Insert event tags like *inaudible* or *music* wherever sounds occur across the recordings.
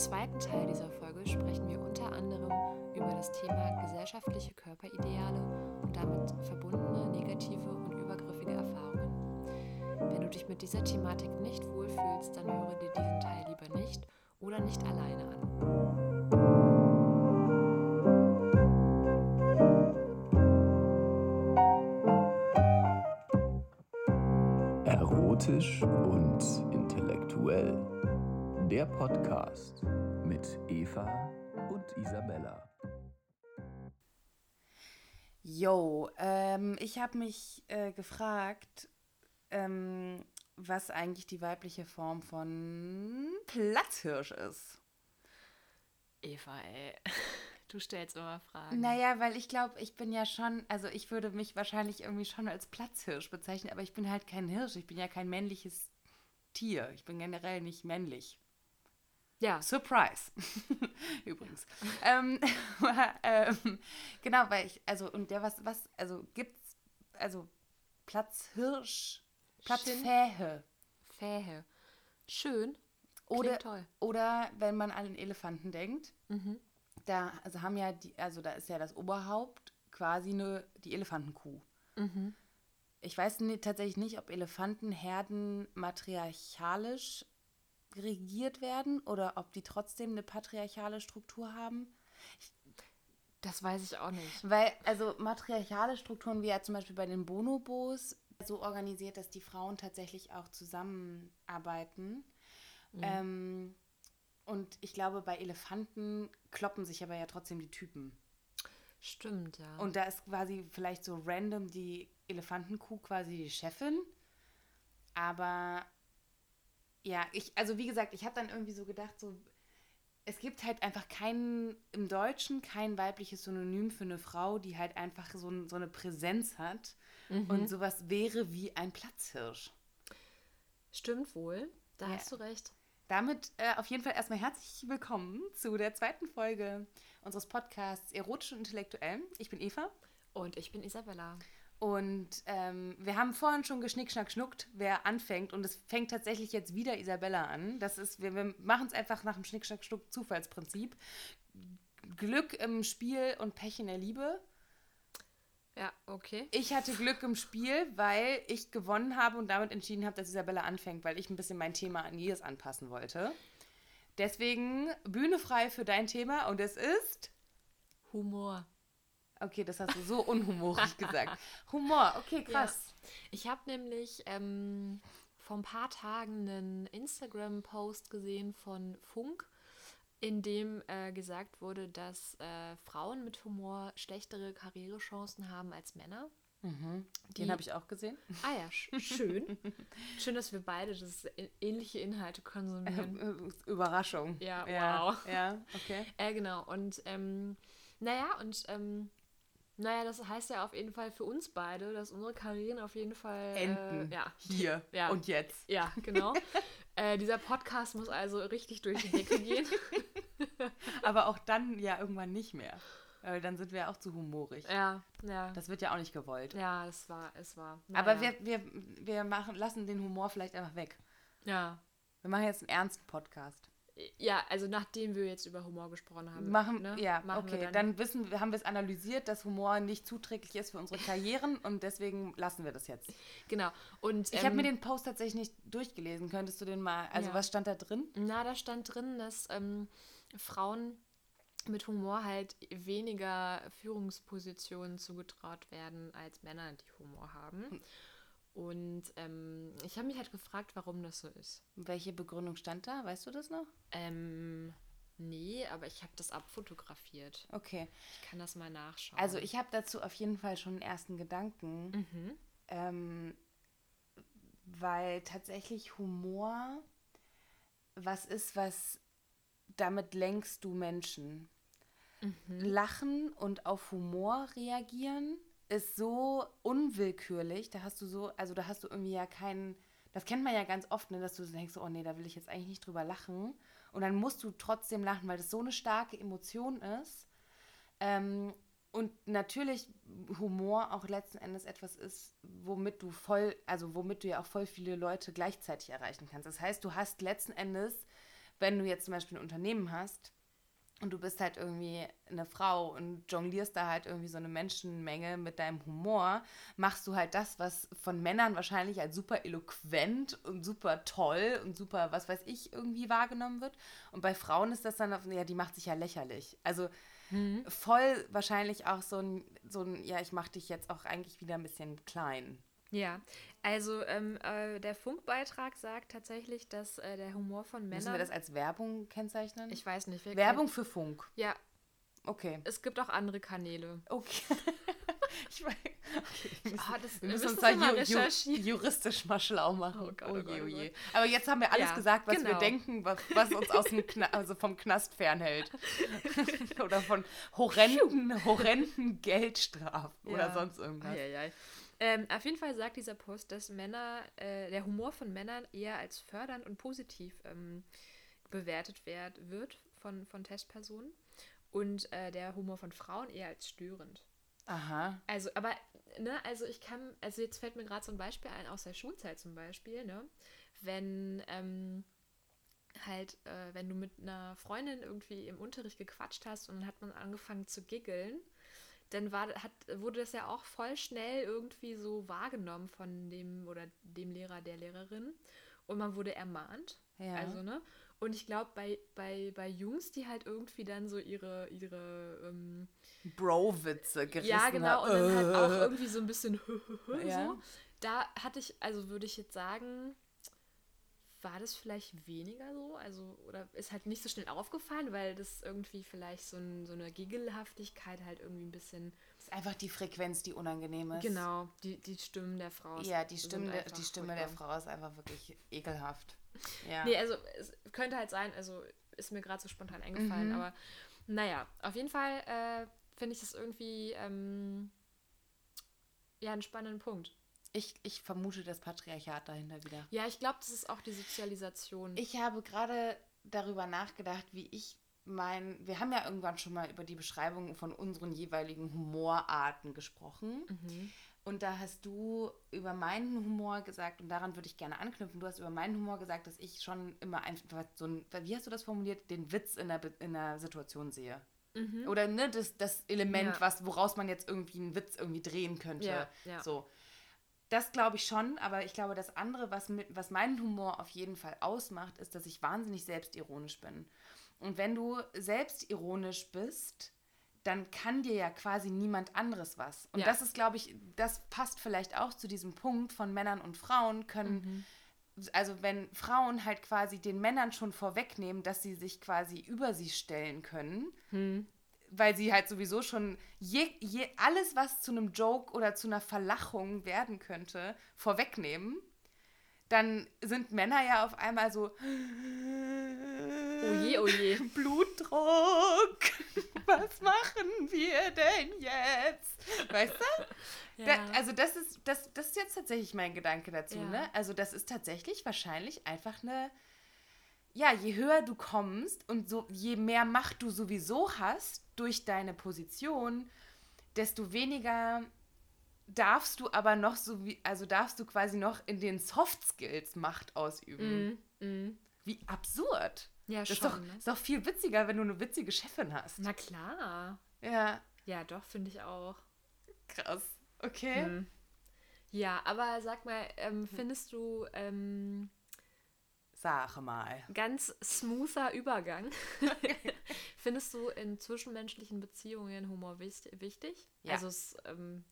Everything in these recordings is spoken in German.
zweiten Teil dieser Folge sprechen wir unter anderem über das Thema gesellschaftliche Körperideale und damit verbundene negative und übergriffige Erfahrungen. Wenn du dich mit dieser Thematik nicht wohlfühlst, dann höre dir diesen Teil lieber nicht oder nicht alleine an. Erotisch. Der Podcast mit Eva und Isabella. Yo, ähm, ich habe mich äh, gefragt, ähm, was eigentlich die weibliche Form von Platzhirsch ist. Eva, ey, *laughs* du stellst immer Fragen. Naja, weil ich glaube, ich bin ja schon, also ich würde mich wahrscheinlich irgendwie schon als Platzhirsch bezeichnen, aber ich bin halt kein Hirsch, ich bin ja kein männliches Tier. Ich bin generell nicht männlich. Ja, Surprise. *laughs* Übrigens. ähm, *laughs* ähm, genau, weil ich, also, und der was, was, also gibt's, also Platzhirsch, Platzfähe. Fähe. Schön. Oder, toll. oder wenn man an den Elefanten denkt, Mhm. da, also haben ja die, also da ist ja das Oberhaupt quasi nur die Elefantenkuh. Mhm. Ich weiß ni- tatsächlich nicht, ob Elefantenherden matriarchalisch regiert werden oder ob die trotzdem eine patriarchale Struktur haben. Das weiß ich auch nicht. Weil, also matriarchale Strukturen, wie ja zum Beispiel bei den Bonobos, so organisiert, dass die Frauen tatsächlich auch zusammenarbeiten. Ähm, und ich glaube, bei Elefanten kloppen sich aber ja trotzdem die Typen. Stimmt, ja. Und da ist quasi vielleicht so random die Elefantenkuh quasi die Chefin. Aber ja, ich, also wie gesagt, ich habe dann irgendwie so gedacht, so, es gibt halt einfach keinen, im Deutschen kein weibliches Synonym für eine Frau, die halt einfach so, so eine Präsenz hat und sowas wäre wie ein Platzhirsch. Stimmt wohl. Da Ja. hast du recht. Damit äh, auf jeden Fall erstmal herzlich willkommen zu der zweiten Folge unseres Podcasts Erotisch und Intellektuell. Ich bin Eva. Und ich bin Isabella. Und ähm, wir haben vorhin schon geschnick, schnack, schnuckt, wer anfängt. Und es fängt tatsächlich jetzt wieder Isabella an. Das ist, wir, wir machen es einfach nach dem Schnick, schnack, schnuck Zufallsprinzip. Glück im Spiel und Pech in der Liebe. Ja, okay. Ich hatte Glück im Spiel, weil ich gewonnen habe und damit entschieden habe, dass Isabella anfängt, weil ich ein bisschen mein Thema an ihres anpassen wollte. Deswegen Bühne frei für dein Thema und es ist. Humor. Okay, das hast du so unhumorig gesagt. *laughs* Humor, okay, krass. Ich habe nämlich ähm, vor ein paar Tagen einen Instagram-Post gesehen von Funk, in dem äh, gesagt wurde, dass äh, Frauen mit Humor schlechtere Karrierechancen haben als Männer. Den Die- habe ich auch gesehen. Ah ja, sch *laughs* schön. schön, dass wir beide das ähnliche Inhalte konsumieren. Überraschung. Ja, ja, wow. Ja, okay. *laughs* Äh, genau. Und ähm, naja, und ähm, naja, das heißt ja auf jeden Fall für uns beide, dass unsere Karrieren auf jeden Fall Enden. Äh, ja, Hier Ja. und jetzt. ja, *laughs* genau. äh, dieser Podcast muss also richtig durch die Decke gehen. *laughs* Aber auch dann ja irgendwann nicht mehr. Weil dann sind wir auch zu humorig. ja, ja. Das wird ja auch nicht gewollt. ja, es war, es war. Aber naja. wir, wir, wir machen, lassen den Humor vielleicht einfach weg. Ja. Wir machen jetzt einen ernsten Podcast. Ja, also nachdem wir jetzt über Humor gesprochen haben. Machen, ne, ja, machen wir okay. Dann, wissen wir, haben wir es analysiert, dass Humor nicht zuträglich ist für unsere *laughs* Karrieren und deswegen lassen wir das jetzt. Genau. Und Ich ähm, habe mir den Post tatsächlich nicht durchgelesen. Könntest du den mal, also Ja. was stand da drin? Na, da stand drin, dass ähm, Frauen mit Humor halt weniger Führungspositionen zugetraut werden als Männer, die Humor haben. Und ähm, ich habe mich halt gefragt, warum das so ist. Welche Begründung stand da? Weißt du das noch? Ähm, nee, aber ich habe das abfotografiert. Okay. Ich kann das mal nachschauen. Also ich habe dazu auf jeden Fall schon einen ersten Gedanken, Mhm. ähm, weil tatsächlich Humor was ist, was damit lenkst du Menschen. Lachen und auf Humor reagieren ist so unwillkürlich. Da hast du so, also da hast du irgendwie ja keinen, das kennt man ja ganz oft, ne, dass du denkst, oh nee, da will ich jetzt eigentlich nicht drüber lachen. Und dann musst du trotzdem lachen, weil das so eine starke Emotion ist. Ähm, und natürlich Humor auch letzten Endes etwas ist, womit du voll, also womit du ja auch voll viele Leute gleichzeitig erreichen kannst. Das heißt, du hast letzten Endes wenn du jetzt zum Beispiel ein Unternehmen hast und du bist halt irgendwie eine Frau und jonglierst da halt irgendwie so eine Menschenmenge mit deinem Humor, machst du halt das, was von Männern wahrscheinlich als super eloquent und super toll und super, was weiß ich, irgendwie wahrgenommen wird. Und bei Frauen ist das dann, ja, die macht sich ja lächerlich. Also mhm. voll wahrscheinlich auch so ein, so ein, ja, ich mach dich jetzt auch eigentlich wieder ein bisschen klein. Ja, also ähm, äh, der Funkbeitrag sagt tatsächlich, dass äh, der Humor von Männern. Müssen wir das als Werbung kennzeichnen? Ich weiß nicht. Werbung für Funk. Ja. Okay. Es gibt auch andere Kanäle. Okay. *laughs* ich weiß. Okay, wir müssen, Ah, das- wir wir müssen uns da ju, ju, juristisch mal schlau machen. Oh Gott, oh oh je, oh oh je. Aber jetzt haben wir alles Ja, gesagt, was wir genau. denken, was, was uns aus dem Kna also vom Knast fernhält. *laughs* oder von horrenden, horrenden Geldstrafen oder Ja. sonst irgendwas. Eieiei. Ähm, auf jeden Fall sagt dieser Post, dass Männer, äh, der Humor von Männern eher als fördernd und positiv ähm, bewertet werd, wird von, von Testpersonen und äh, der Humor von Frauen eher als störend. Aha. Also, aber, ne, also ich kann, also jetzt fällt mir gerade so ein Beispiel ein, aus der Schulzeit zum Beispiel, ne, wenn, ähm, halt, äh, wenn du mit einer Freundin irgendwie im Unterricht gequatscht hast und dann hat man angefangen zu giggeln, dann war, hat, wurde das ja auch voll schnell irgendwie so wahrgenommen von dem oder dem Lehrer, der Lehrerin. Und man wurde ermahnt. Ja. Also, ne? Und ich glaube, bei, bei, bei Jungs, die halt irgendwie dann so ihre, ihre ähm, Bro-Witze gerissen ja, genau, und dann halt auch *laughs* irgendwie so ein bisschen *laughs* Ja. so. Da hatte ich, also würde ich jetzt sagen, war das vielleicht weniger so? Also, oder ist halt nicht so schnell aufgefallen, weil das irgendwie vielleicht so, ein, so eine Giggelhaftigkeit halt irgendwie ein bisschen. Das ist einfach die Frequenz, die unangenehm ist. Genau, die, die Stimmen der Frau. Ja, die Stimme, der, die Stimme der. Frau ist einfach wirklich ekelhaft. Ja. Nee, also es könnte halt sein, also ist mir gerade so spontan eingefallen, Mhm. aber naja, auf jeden Fall äh, finde ich das irgendwie ähm, ja einen spannenden Punkt. Ich, ich vermute das Patriarchat dahinter wieder. Ja, ich glaube, das ist auch die Sozialisation. Ich habe gerade darüber nachgedacht, wie ich mein. Wir haben ja irgendwann schon mal über die Beschreibung von unseren jeweiligen Humorarten gesprochen. Mhm. Und da hast du über meinen Humor gesagt, und daran würde ich gerne anknüpfen, du hast über meinen Humor gesagt, dass ich schon immer einfach so ein, wie hast du das formuliert, den Witz in der, in der Situation sehe. Oder ne, das, das Element, Mhm. Ja. was, woraus man jetzt irgendwie einen Witz irgendwie drehen könnte. Ja, ja. So. Das glaube ich schon, aber ich glaube, das andere, was, mit, was meinen Humor auf jeden Fall ausmacht, ist, dass ich wahnsinnig selbstironisch bin. Und wenn du selbstironisch bist, dann kann dir ja quasi niemand anderes was. Und Ja. das ist, glaube ich, das passt vielleicht auch zu diesem Punkt von Männern und Frauen können, also wenn Frauen halt quasi den Männern schon vorwegnehmen, dass sie sich quasi über sie stellen können, weil sie halt sowieso schon je, je, alles, was zu einem Joke oder zu einer Verlachung werden könnte, vorwegnehmen, dann sind Männer ja auf einmal so Oh je, oh je. *laughs* Blutdruck. *laughs* Was machen wir denn jetzt? Weißt du? Da, also das ist, das, das ist jetzt tatsächlich mein Gedanke dazu. Ja. Ne? Also das ist tatsächlich wahrscheinlich einfach eine, ja, je höher du kommst und so, je mehr Macht du sowieso hast durch deine Position, desto weniger darfst du aber noch so wie, also darfst du quasi noch in den Soft Skills Macht ausüben. Wie absurd. Ja, das ist schon, doch, ne? ist doch viel witziger, wenn du eine witzige Chefin hast. Na klar. Ja, Ja, doch, finde ich auch. krass. Okay. Hm. Ja, aber sag mal, ähm, findest du ähm, Sag mal. ganz smoother Übergang? *laughs* findest du in zwischenmenschlichen Beziehungen Humor wichtig? Ja. Also es, ähm,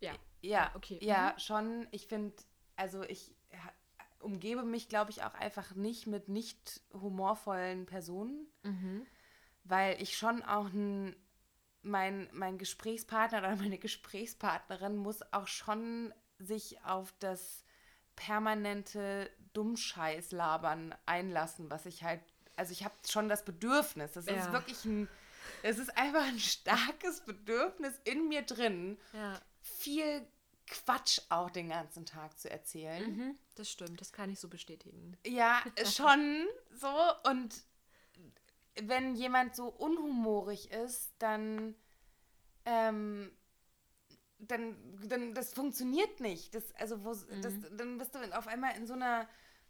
ja. Ja, okay. Ja, schon. Ich finde, also ich ha- umgebe mich, glaube ich, auch einfach nicht mit nicht humorvollen Personen, weil ich schon auch ein, mein, mein Gesprächspartner oder meine Gesprächspartnerin muss auch schon sich auf das permanente Dummscheißlabern einlassen, was ich halt, also ich habe schon das Bedürfnis, das ist Ja. wirklich ein, es ist einfach ein starkes Bedürfnis in mir drin, Ja, viel Quatsch auch den ganzen Tag zu erzählen. mhm, das stimmt, das kann ich so bestätigen. Ja, *laughs* schon so. Und wenn jemand so unhumorig ist, dann, ähm, dann, dann das funktioniert nicht. Das, also wo, das, dann bist du auf einmal in so einer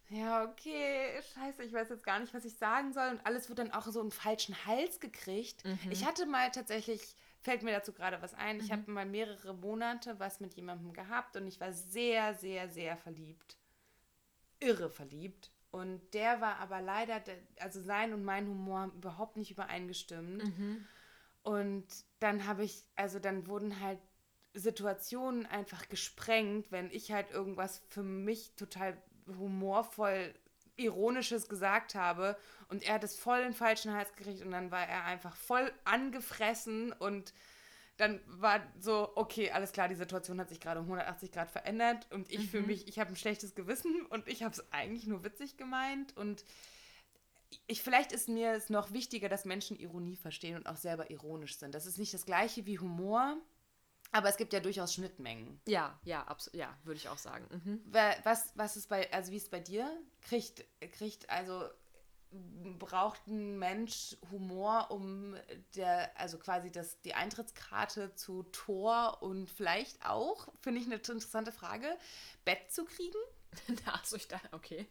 ja, okay, scheiße, ich weiß jetzt gar nicht, was ich sagen soll. Und alles wird dann auch so einen falschen Hals gekriegt. Mhm. Ich hatte mal tatsächlich, fällt mir dazu gerade was ein, ich Mhm. habe mal mehrere Monate was mit jemandem gehabt und ich war sehr, sehr, sehr verliebt. Irre verliebt. Und der war aber leider, der- also sein und mein Humor haben überhaupt nicht übereingestimmt. Mhm. Und dann habe ich, also dann wurden halt Situationen einfach gesprengt, wenn ich halt irgendwas für mich total humorvoll Ironisches gesagt habe. Und er hat es voll in den falschen Hals gekriegt und dann war er einfach voll angefressen und dann war so, okay, alles klar, die Situation hat sich gerade um 180 Grad verändert und ich fühle mich, ich habe ein schlechtes Gewissen und ich habe es eigentlich nur witzig gemeint und ich, vielleicht ist mir es noch wichtiger, dass Menschen Ironie verstehen und auch selber ironisch sind. Das ist nicht das gleiche wie Humor, aber es gibt ja durchaus Schnittmengen. Ja, ja, absolut. Ja, würde ich auch sagen. Mhm. Wa- Was, was ist bei, also wie ist es bei dir? Kriegt, kriegt, also braucht ein Mensch Humor, um der, also quasi das, die Eintrittskarte zu Tor und vielleicht auch, finde ich eine interessante Frage, Bett zu kriegen? *laughs* Achso, ich dachte, okay.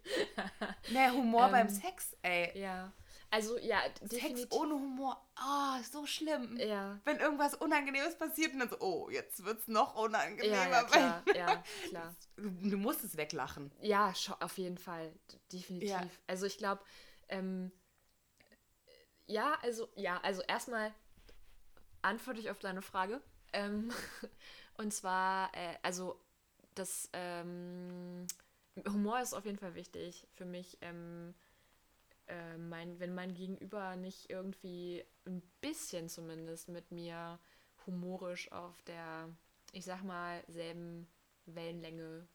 Ne, Humor *laughs* Ähm, beim Sex, ey. Ja. Also, ja, Sex definitiv. ohne Humor, ah, ist so schlimm. Ja. Wenn irgendwas Unangenehmes passiert und dann so, oh, jetzt wird es noch unangenehmer. Ja, ja, klar. *laughs* Ja, klar. du musst es weglachen. Ja, auf jeden Fall. Definitiv. Ja. Also ich glaube, ähm, ja, also, ja, also erstmal antworte ich auf deine Frage. Ähm, *laughs* und zwar, äh, also das ähm, Humor ist auf jeden Fall wichtig für mich. Ähm, äh, mein, wenn mein Gegenüber nicht irgendwie ein bisschen zumindest mit mir humorisch auf der, ich sag mal, selben Wellenlänge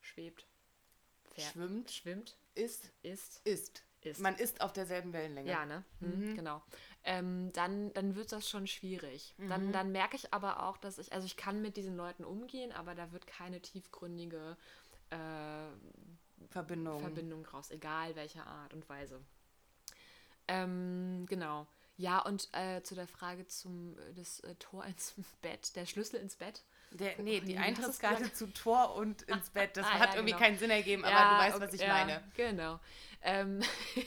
schwebt. Fair. Schwimmt, Schwimmt, ist, ist, ist. ist. Man ist auf derselben Wellenlänge. ja, ne? Mhm. Genau. Ähm, dann dann wird das schon schwierig. Dann, Mhm. dann merke ich aber auch, dass ich, also ich kann mit diesen Leuten umgehen, aber da wird keine tiefgründige äh, Verbindung. Verbindung raus, egal welcher Art und Weise. Ähm, genau. Ja, und äh, zu der Frage zum äh, das äh, Tor ins *laughs* Bett, der Schlüssel ins Bett. Der, nee, die Eintrittskarte zu Tor und *laughs* ins Bett, das Ah, hat ja, irgendwie genau. keinen Sinn ergeben, aber Ja, du weißt, okay, was ich ja, meine. Genau. Ähm,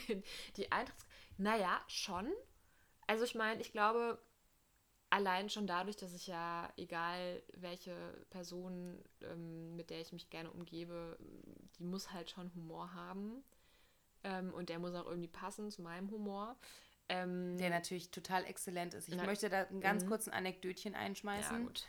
*laughs* die Eintritts... Naja, schon. Also ich meine, ich glaube, allein schon dadurch, dass ich ja, egal welche Person, ähm, mit der ich mich gerne umgebe, die muss halt schon Humor haben. Ähm, und der muss auch irgendwie passen zu meinem Humor. Ähm, Der natürlich total exzellent ist. Ich Na- möchte da ein ganz Mhm. kurz ein Anekdötchen ja, einschmeißen. gut.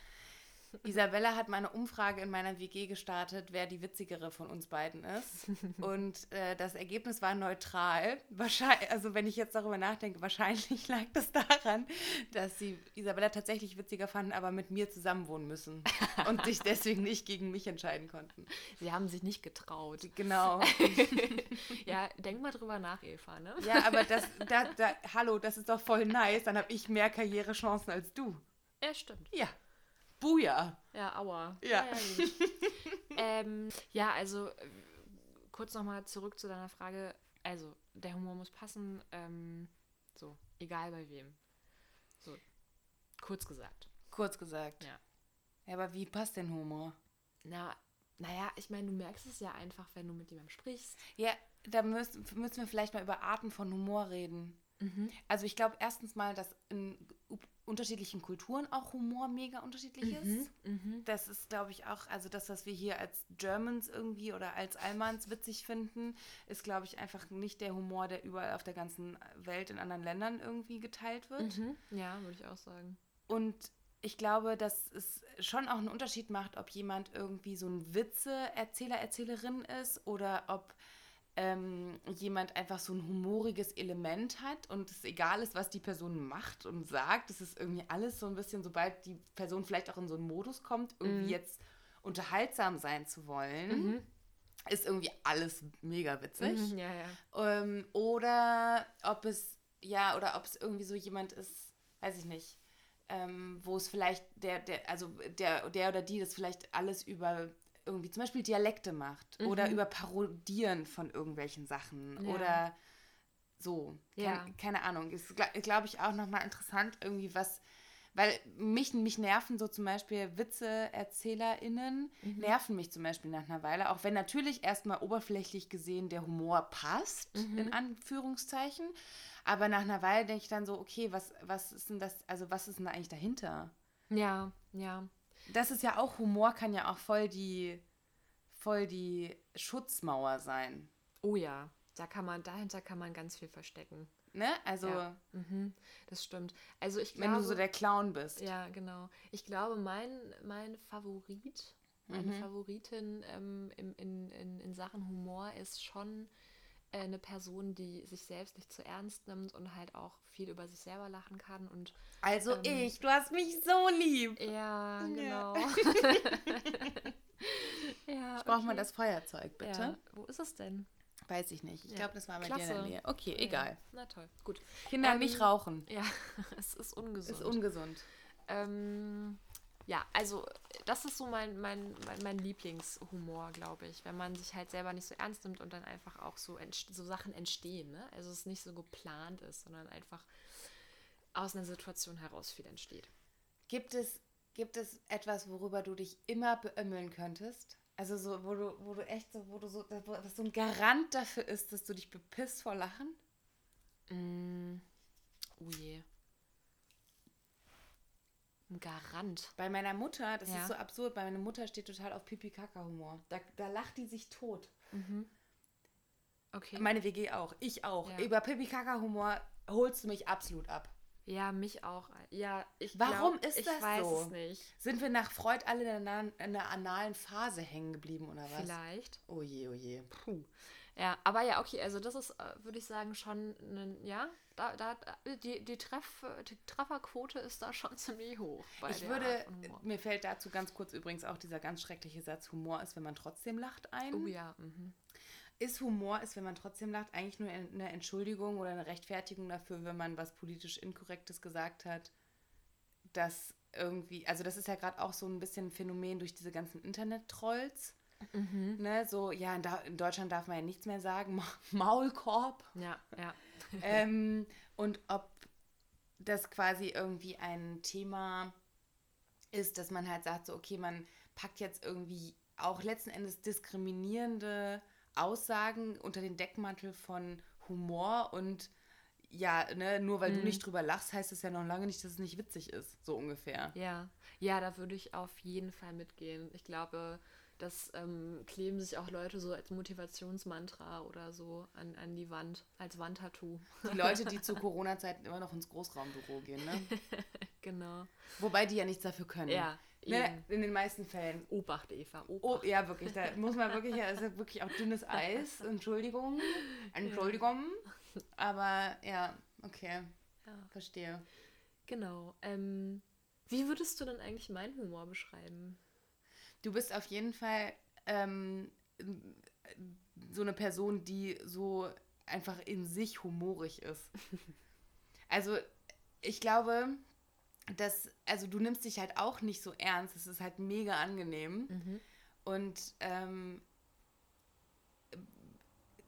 Isabella hat mal eine Umfrage in meiner WG gestartet, wer die witzigere von uns beiden ist. *laughs* Und äh, das Ergebnis war neutral. Wahrscheinlich, also wenn ich jetzt darüber nachdenke, wahrscheinlich *laughs* lag das daran, dass sie Isabella tatsächlich witziger fanden, aber mit mir zusammen wohnen müssen *laughs* und sich deswegen nicht gegen mich entscheiden konnten. Sie haben sich nicht getraut. Genau. ja, denk mal drüber nach, Eva, ne? Ja, aber das, da, da, hallo, das ist doch voll nice. Dann habe ich mehr Karrierechancen als du. Ja, stimmt. Ja. Buja. Ja, aua. Ja. ja, *laughs* ähm, ja also äh, kurz nochmal zurück zu deiner Frage. Also, der Humor muss passen. Ähm, so, egal bei wem. So, kurz gesagt. Kurz gesagt. Ja. Ja, aber wie passt denn Humor? Na, naja, ich meine, du merkst es ja einfach, wenn du mit jemandem sprichst. Ja, da müssen, müssen wir vielleicht mal über Arten von Humor reden. Also ich glaube erstens mal, dass in u- unterschiedlichen Kulturen auch Humor mega unterschiedlich ist. Das ist, glaube ich, auch, also das, was wir hier als Germans irgendwie oder als Almans witzig finden, ist, glaube ich, einfach nicht der Humor, der überall auf der ganzen Welt in anderen Ländern irgendwie geteilt wird. Ja, würde ich auch sagen. Und ich glaube, dass es schon auch einen Unterschied macht, ob jemand irgendwie so ein Witze-Erzähler, Erzählerin ist oder ob ähm, jemand einfach so ein humoriges Element hat und es egal ist, was die Person macht und sagt. Es ist irgendwie alles so ein bisschen, sobald die Person vielleicht auch in so einen Modus kommt, irgendwie jetzt unterhaltsam sein zu wollen, ist irgendwie alles mega witzig. Mhm, ja, ja. Ähm, oder ob es, ja, oder ob es irgendwie so jemand ist, weiß ich nicht, ähm, wo es vielleicht der, der, also der, der oder die das vielleicht alles über irgendwie zum Beispiel Dialekte macht oder über Parodieren von irgendwelchen Sachen Mhm. Ja. oder so. Kein, Ja. Keine Ahnung. Ist, glaube ich, auch nochmal interessant, irgendwie, was, Weil mich, mich nerven so zum Beispiel WitzeerzählerInnen, Mhm. nerven mich zum Beispiel nach einer Weile, auch wenn natürlich erstmal oberflächlich gesehen der Humor passt, Mhm. in Anführungszeichen. Aber nach einer Weile denke ich dann so, okay, was, was ist denn das, also was ist denn da eigentlich dahinter? Ja, ja. Das ist ja auch, Humor kann ja auch voll die, voll die Schutzmauer sein. Oh ja, da kann man, dahinter kann man ganz viel verstecken. Ne? Also, Ja. Mhm, das stimmt. Also ich wenn glaube, du so der Clown bist. ja, genau. Ich glaube, mein, mein Favorit, meine Mhm. Favoritin ähm, im, in, in, in Sachen Humor ist schon eine Person, die sich selbst nicht zu ernst nimmt und halt auch viel über sich selber lachen kann und Also Ähm, ich, du hast mich so lieb. ja, genau. *laughs* *laughs* ja, Ich brauche mal okay. das Feuerzeug, bitte. Ja. Wo ist es denn? Weiß ich nicht. Ich Ja. glaube, das war bei dir in der Klasse. Nähe. Okay, egal. Na toll, gut. Kinder, Ähm, nicht rauchen. Ja, *laughs* es ist ungesund. Ist ungesund. Ähm, ja, also das ist so mein, mein, mein, mein Lieblingshumor, glaube ich. Wenn man sich halt selber nicht so ernst nimmt und dann einfach auch so, so Sachen entstehen. Ne? Also es nicht so geplant ist, sondern einfach aus einer Situation heraus viel entsteht. Gibt es, gibt es etwas, worüber du dich immer beömmeln könntest? Also so, wo du, wo du echt so, wo du so, was so ein Garant dafür ist, dass du dich bepisst vor Lachen? Mm, oh je. Ein Garant. Bei meiner Mutter, das Ja. ist so absurd, bei meiner Mutter steht total auf Pipi-Kaka-Humor. Da, da lacht die sich tot. Okay. Meine WG auch, ich auch. Ja. Über Pipi-Kaka-Humor holst du mich absolut ab. ja, mich auch. Ja, ich Warum glaub, ist ich das weiß so? es nicht. Sind wir nach Freud alle in der, in der analen Phase hängen geblieben oder was? Vielleicht. Oh je, oh je. Puh. Ja, aber ja, okay, also das ist, äh, würde ich sagen, schon ein, ja, da, da, die, die, Treff, die Trefferquote ist da schon *laughs* ziemlich hoch. Ich würde, mir fällt dazu ganz kurz übrigens auch dieser ganz schreckliche Satz, Humor ist, wenn man trotzdem lacht ein. Oh ja, mhm. Ist Humor, ist, wenn man trotzdem lacht, eigentlich nur eine Entschuldigung oder eine Rechtfertigung dafür, wenn man was politisch Inkorrektes gesagt hat, dass irgendwie, also das ist ja gerade auch so ein bisschen ein Phänomen durch diese ganzen Internet-Trolls. Mhm. Ne, so, ja, in, in Deutschland darf man ja nichts mehr sagen, Ma *laughs* Maulkorb. Ja, ja. *laughs* ähm, und ob das quasi irgendwie ein Thema ist, dass man halt sagt, so, okay, man packt jetzt irgendwie auch letzten Endes diskriminierende Aussagen unter den Deckmantel von Humor und ja, ne, nur weil du nicht drüber lachst, heißt es ja noch lange nicht, dass es nicht witzig ist, so ungefähr. Ja, ja, da würde ich auf jeden Fall mitgehen. Ich glaube, das ähm, kleben sich auch Leute so als Motivationsmantra oder so an, an die Wand, als Wandtattoo. Die Leute, die zu Corona-Zeiten immer noch ins Großraumbüro gehen, ne? *laughs* genau. Wobei die ja nichts dafür können. Ja, Ne, in den meisten Fällen. Obacht, Eva, Oh, Obacht. ja, wirklich. Da muss man wirklich, ja, ist ja wirklich auch dünnes *laughs* Eis. Entschuldigung. Entschuldigung. Aber ja, okay. Ja. Verstehe. Genau. Ähm, wie würdest du denn eigentlich meinen Humor beschreiben? Du bist auf jeden Fall ähm, so eine Person, die so einfach in sich humorig ist. *laughs* Also, ich glaube, dass, also du nimmst dich halt auch nicht so ernst. Es ist halt mega angenehm. Und ähm,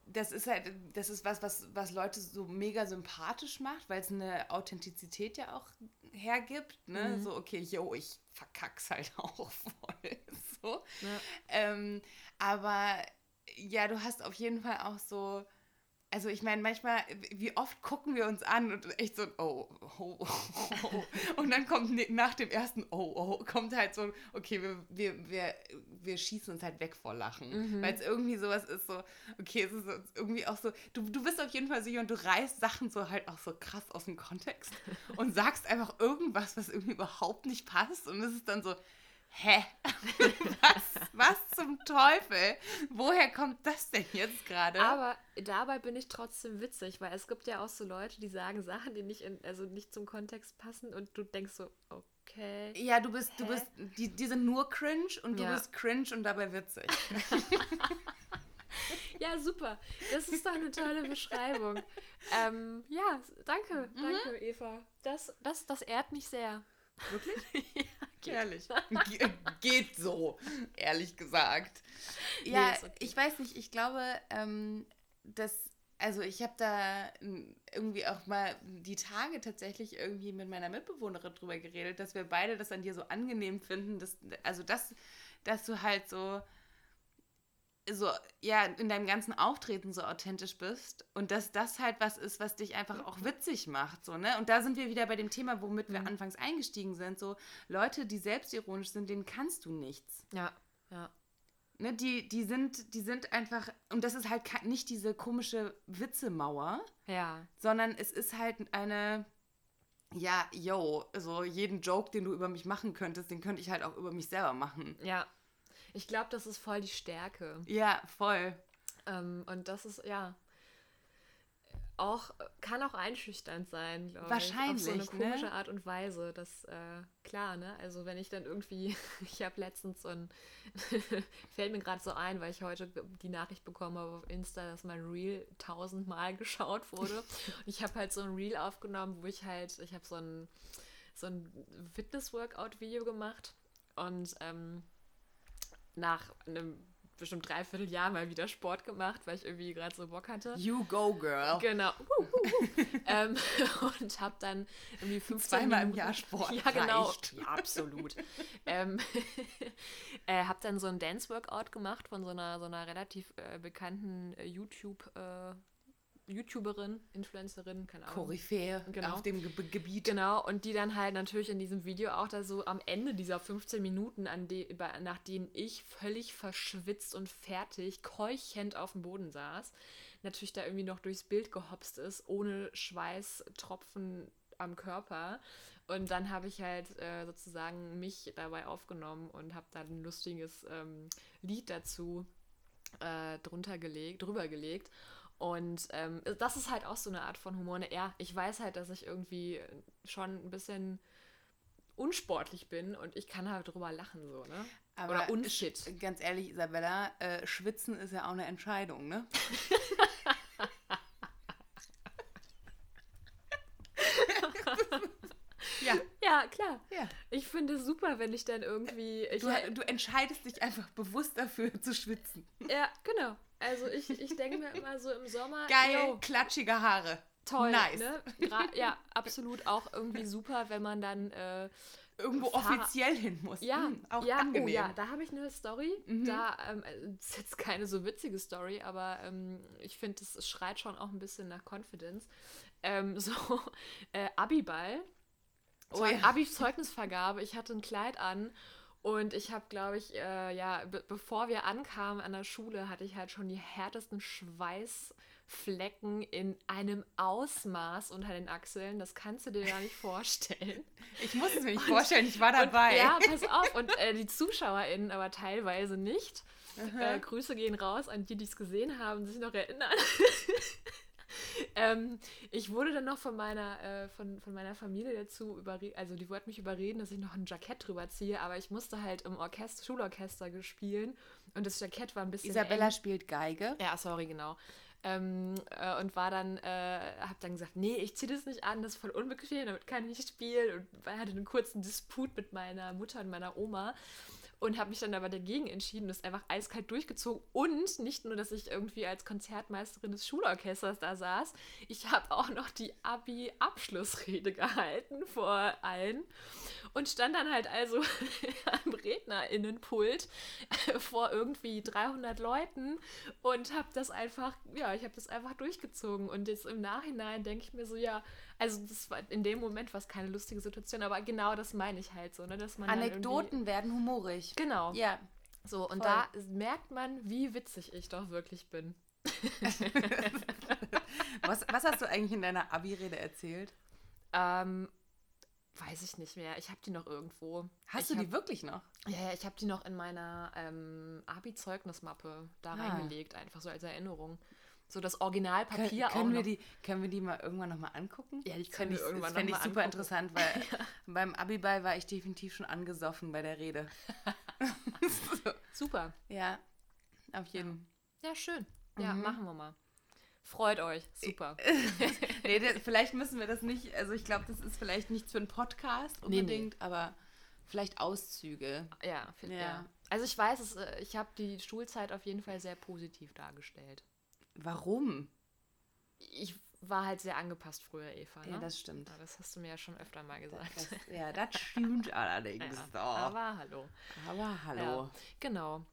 das ist halt, das ist was, was, was Leute so mega sympathisch macht, weil es eine Authentizität ja auch hergibt. Ne? So, okay, yo, ich verkack's halt *laughs* auch voll. So. Ja. Ähm, aber ja, du hast auf jeden Fall auch so. Also ich meine, manchmal, wie oft gucken wir uns an und echt so, oh, oh, oh, oh. Und dann kommt ne- nach dem ersten Oh, oh, kommt halt so, okay, wir, wir, wir, wir schießen uns halt weg vor Lachen. Weil es irgendwie sowas ist, so, okay, es ist irgendwie auch so, du, du bist auf jeden Fall sicher und du reißt Sachen so halt auch so krass aus dem Kontext und sagst einfach irgendwas, was irgendwie überhaupt nicht passt. Und es ist dann so, hä? *laughs* was, was zum Teufel? Woher kommt das denn jetzt gerade? Aber dabei bin ich trotzdem witzig, weil es gibt ja auch so Leute, die sagen Sachen, die nicht, in, also nicht zum Kontext passen und du denkst so, okay. Ja, du bist, du Hä? bist, die, die sind nur cringe und du Ja. bist cringe und dabei witzig. *laughs* Ja, super. Das ist doch eine tolle Beschreibung. ähm, ja, danke, danke, Eva. Das, das, das ehrt mich sehr. Wirklich? ja, *laughs* geht. Ehrlich. *laughs* Ge geht so, ehrlich gesagt. Ja, ist okay. ich weiß nicht, ich glaube, ähm, dass also ich habe da irgendwie auch mal die Tage tatsächlich irgendwie mit meiner Mitbewohnerin drüber geredet, dass wir beide das an dir so angenehm finden, dass, also dass, dass du halt so, so, ja, in deinem ganzen Auftreten so authentisch bist und dass das halt was ist, was dich einfach auch witzig macht, so, ne? Und da sind wir wieder bei dem Thema, womit wir mhm. anfangs eingestiegen sind, so Leute, die selbstironisch sind, denen kannst du nichts. Ja, ja. Ne, die, die, sind, die sind einfach, und das ist halt nicht diese komische Witzemauer, ja. sondern es ist halt eine, ja, yo, so jeden Joke, den du über mich machen könntest, den könnte ich halt auch über mich selber machen. Ja. Ich glaube, das ist voll die Stärke. Ja, voll. Ähm, und das ist, ja, auch, kann auch einschüchternd sein, glaube ich. Wahrscheinlich. Auf so eine komische ne? Art und Weise. Das, äh, klar, ne? Also wenn ich dann irgendwie, *laughs* ich habe letztens so ein, *laughs* fällt mir gerade so ein, weil ich heute die Nachricht bekommen habe auf Insta, dass mein Reel tausendmal *laughs* geschaut wurde. und ich habe halt so ein Reel aufgenommen, wo ich halt, ich habe so ein, so ein Fitness-Workout-Video gemacht und ähm, nach einem bestimmt dreiviertel Jahr mal wieder Sport gemacht, weil ich irgendwie gerade so Bock hatte. You go, girl. Genau. *laughs* ähm, und habe dann irgendwie 15 Zweimal Minuten, im Jahr Sport. *laughs* Ja, genau. Ja, absolut. ähm, *laughs* äh, habe dann so ein Dance-Workout gemacht von so einer, so einer relativ äh, bekannten äh, YouTube- äh, YouTuberin, Influencerin, keine Ahnung. Koryphäe genau. auf dem Ge Gebiet. Genau, und die dann halt natürlich in diesem Video auch da so am Ende dieser 15 Minuten, an de, nach denen ich völlig verschwitzt und fertig, keuchend auf dem Boden saß, natürlich da irgendwie noch durchs Bild gehopst ist, ohne Schweißtropfen am Körper. Und dann habe ich halt äh, sozusagen mich dabei aufgenommen und habe dann ein lustiges ähm, Lied dazu äh, drunter gelegt, drüber gelegt. Und ähm, das ist halt auch so eine Art von Humor. Ne, ja, ich weiß halt, dass ich irgendwie schon ein bisschen unsportlich bin und ich kann halt drüber lachen, so, ne? Aber Oder unfit. Ganz ehrlich, Isabella, äh, schwitzen ist ja auch eine Entscheidung, ne? *laughs* ja. Ja, klar. Ja. Ich finde es super, wenn ich dann irgendwie. Ich du, du entscheidest dich einfach bewusst dafür *laughs* zu schwitzen. Ja, genau. Also ich, ich denke mir immer so im Sommer. *laughs* Geil, yo, klatschige Haare. Toll. Nice. Ne? ja, absolut auch irgendwie super, wenn man dann äh, irgendwo Fahr offiziell hin muss. Ja, mhm, auch ja, angenehm. Oh, ja, da habe ich eine Story. Mhm. Da ähm, *laughs* ist jetzt keine so witzige Story, aber ähm, ich finde, es schreit schon auch ein bisschen nach Confidence. Ähm, *laughs* so äh, Abiball. Oh, ja. Abi-Zeugnisvergabe. Ich hatte ein Kleid an und ich habe, glaube ich, äh, ja, be bevor wir ankamen an der Schule, hatte ich halt schon die härtesten Schweißflecken in einem Ausmaß unter den Achseln. Das kannst du dir gar nicht vorstellen. *laughs* Ich muss es mir nicht und, vorstellen, ich war dabei. Und, ja, pass auf. Und äh, die ZuschauerInnen aber teilweise nicht. Äh, Grüße gehen raus an die, die es gesehen haben, sich noch erinnern. *laughs* ähm, ich wurde dann noch von meiner, äh, von, von meiner Familie dazu überredet, also die wollten mich überreden, dass ich noch ein Jackett drüber ziehe, aber ich musste halt im Orchester, Schulorchester spielen und das Jackett war ein bisschen. Isabella eng. spielt Geige. Ja, sorry, genau. Ähm, äh, und war dann, äh, hab dann gesagt, nee, ich ziehe das nicht an, das ist voll unbequem, damit kann ich nicht spielen und hatte einen kurzen Disput mit meiner Mutter und meiner Oma und habe mich dann aber dagegen entschieden, das einfach eiskalt durchgezogen. Und nicht nur, dass ich irgendwie als Konzertmeisterin des Schulorchesters da saß, ich habe auch noch die Abi-Abschlussrede *laughs* gehalten vor allen und stand dann halt also *laughs* am Rednerinnenpult vor irgendwie 300 Leuten und habe das einfach, ja, ich habe das einfach durchgezogen. Und jetzt im Nachhinein denke ich mir so, ja, also das war in dem Moment war es keine lustige Situation, aber genau das meine ich halt so, ne, dass man Anekdoten werden humorig. Genau. Ja. So und Voll. da merkt man, wie witzig ich doch wirklich bin. *laughs* was, was hast du eigentlich in deiner Abi-Rede erzählt? Ähm, weiß ich nicht mehr. Ich habe die noch irgendwo. Hast ich du hab, die wirklich noch? Ja, ja ich habe die noch in meiner ähm, Abi-Zeugnismappe da ah. reingelegt, einfach so als Erinnerung. So das Originalpapier Kön können auch. Wir die, können wir die mal irgendwann nochmal angucken? Ja, die können wir irgendwann nochmal Das fände ich super interessant, weil *laughs* ja. beim Abiball war ich definitiv schon angesoffen bei der Rede. so. *laughs* Super. Ja, auf jeden Fall. Ja, schön. Ja, mhm. machen wir mal. Freut euch. Super. *laughs* nee, vielleicht müssen wir das nicht, also ich glaube, das ist vielleicht nichts für einen Podcast unbedingt, nee, nee. aber vielleicht Auszüge. Ja, ja. ja. Also ich weiß, es, äh, ich habe die Schulzeit auf jeden Fall sehr positiv dargestellt. Warum? ich war halt sehr angepasst früher, Eva. Ne? Ja, das stimmt. Ja, das hast du mir ja schon öfter mal gesagt. Das, ja, das stimmt *laughs* allerdings. Ja, aber hallo. aber hallo. Ja, genau.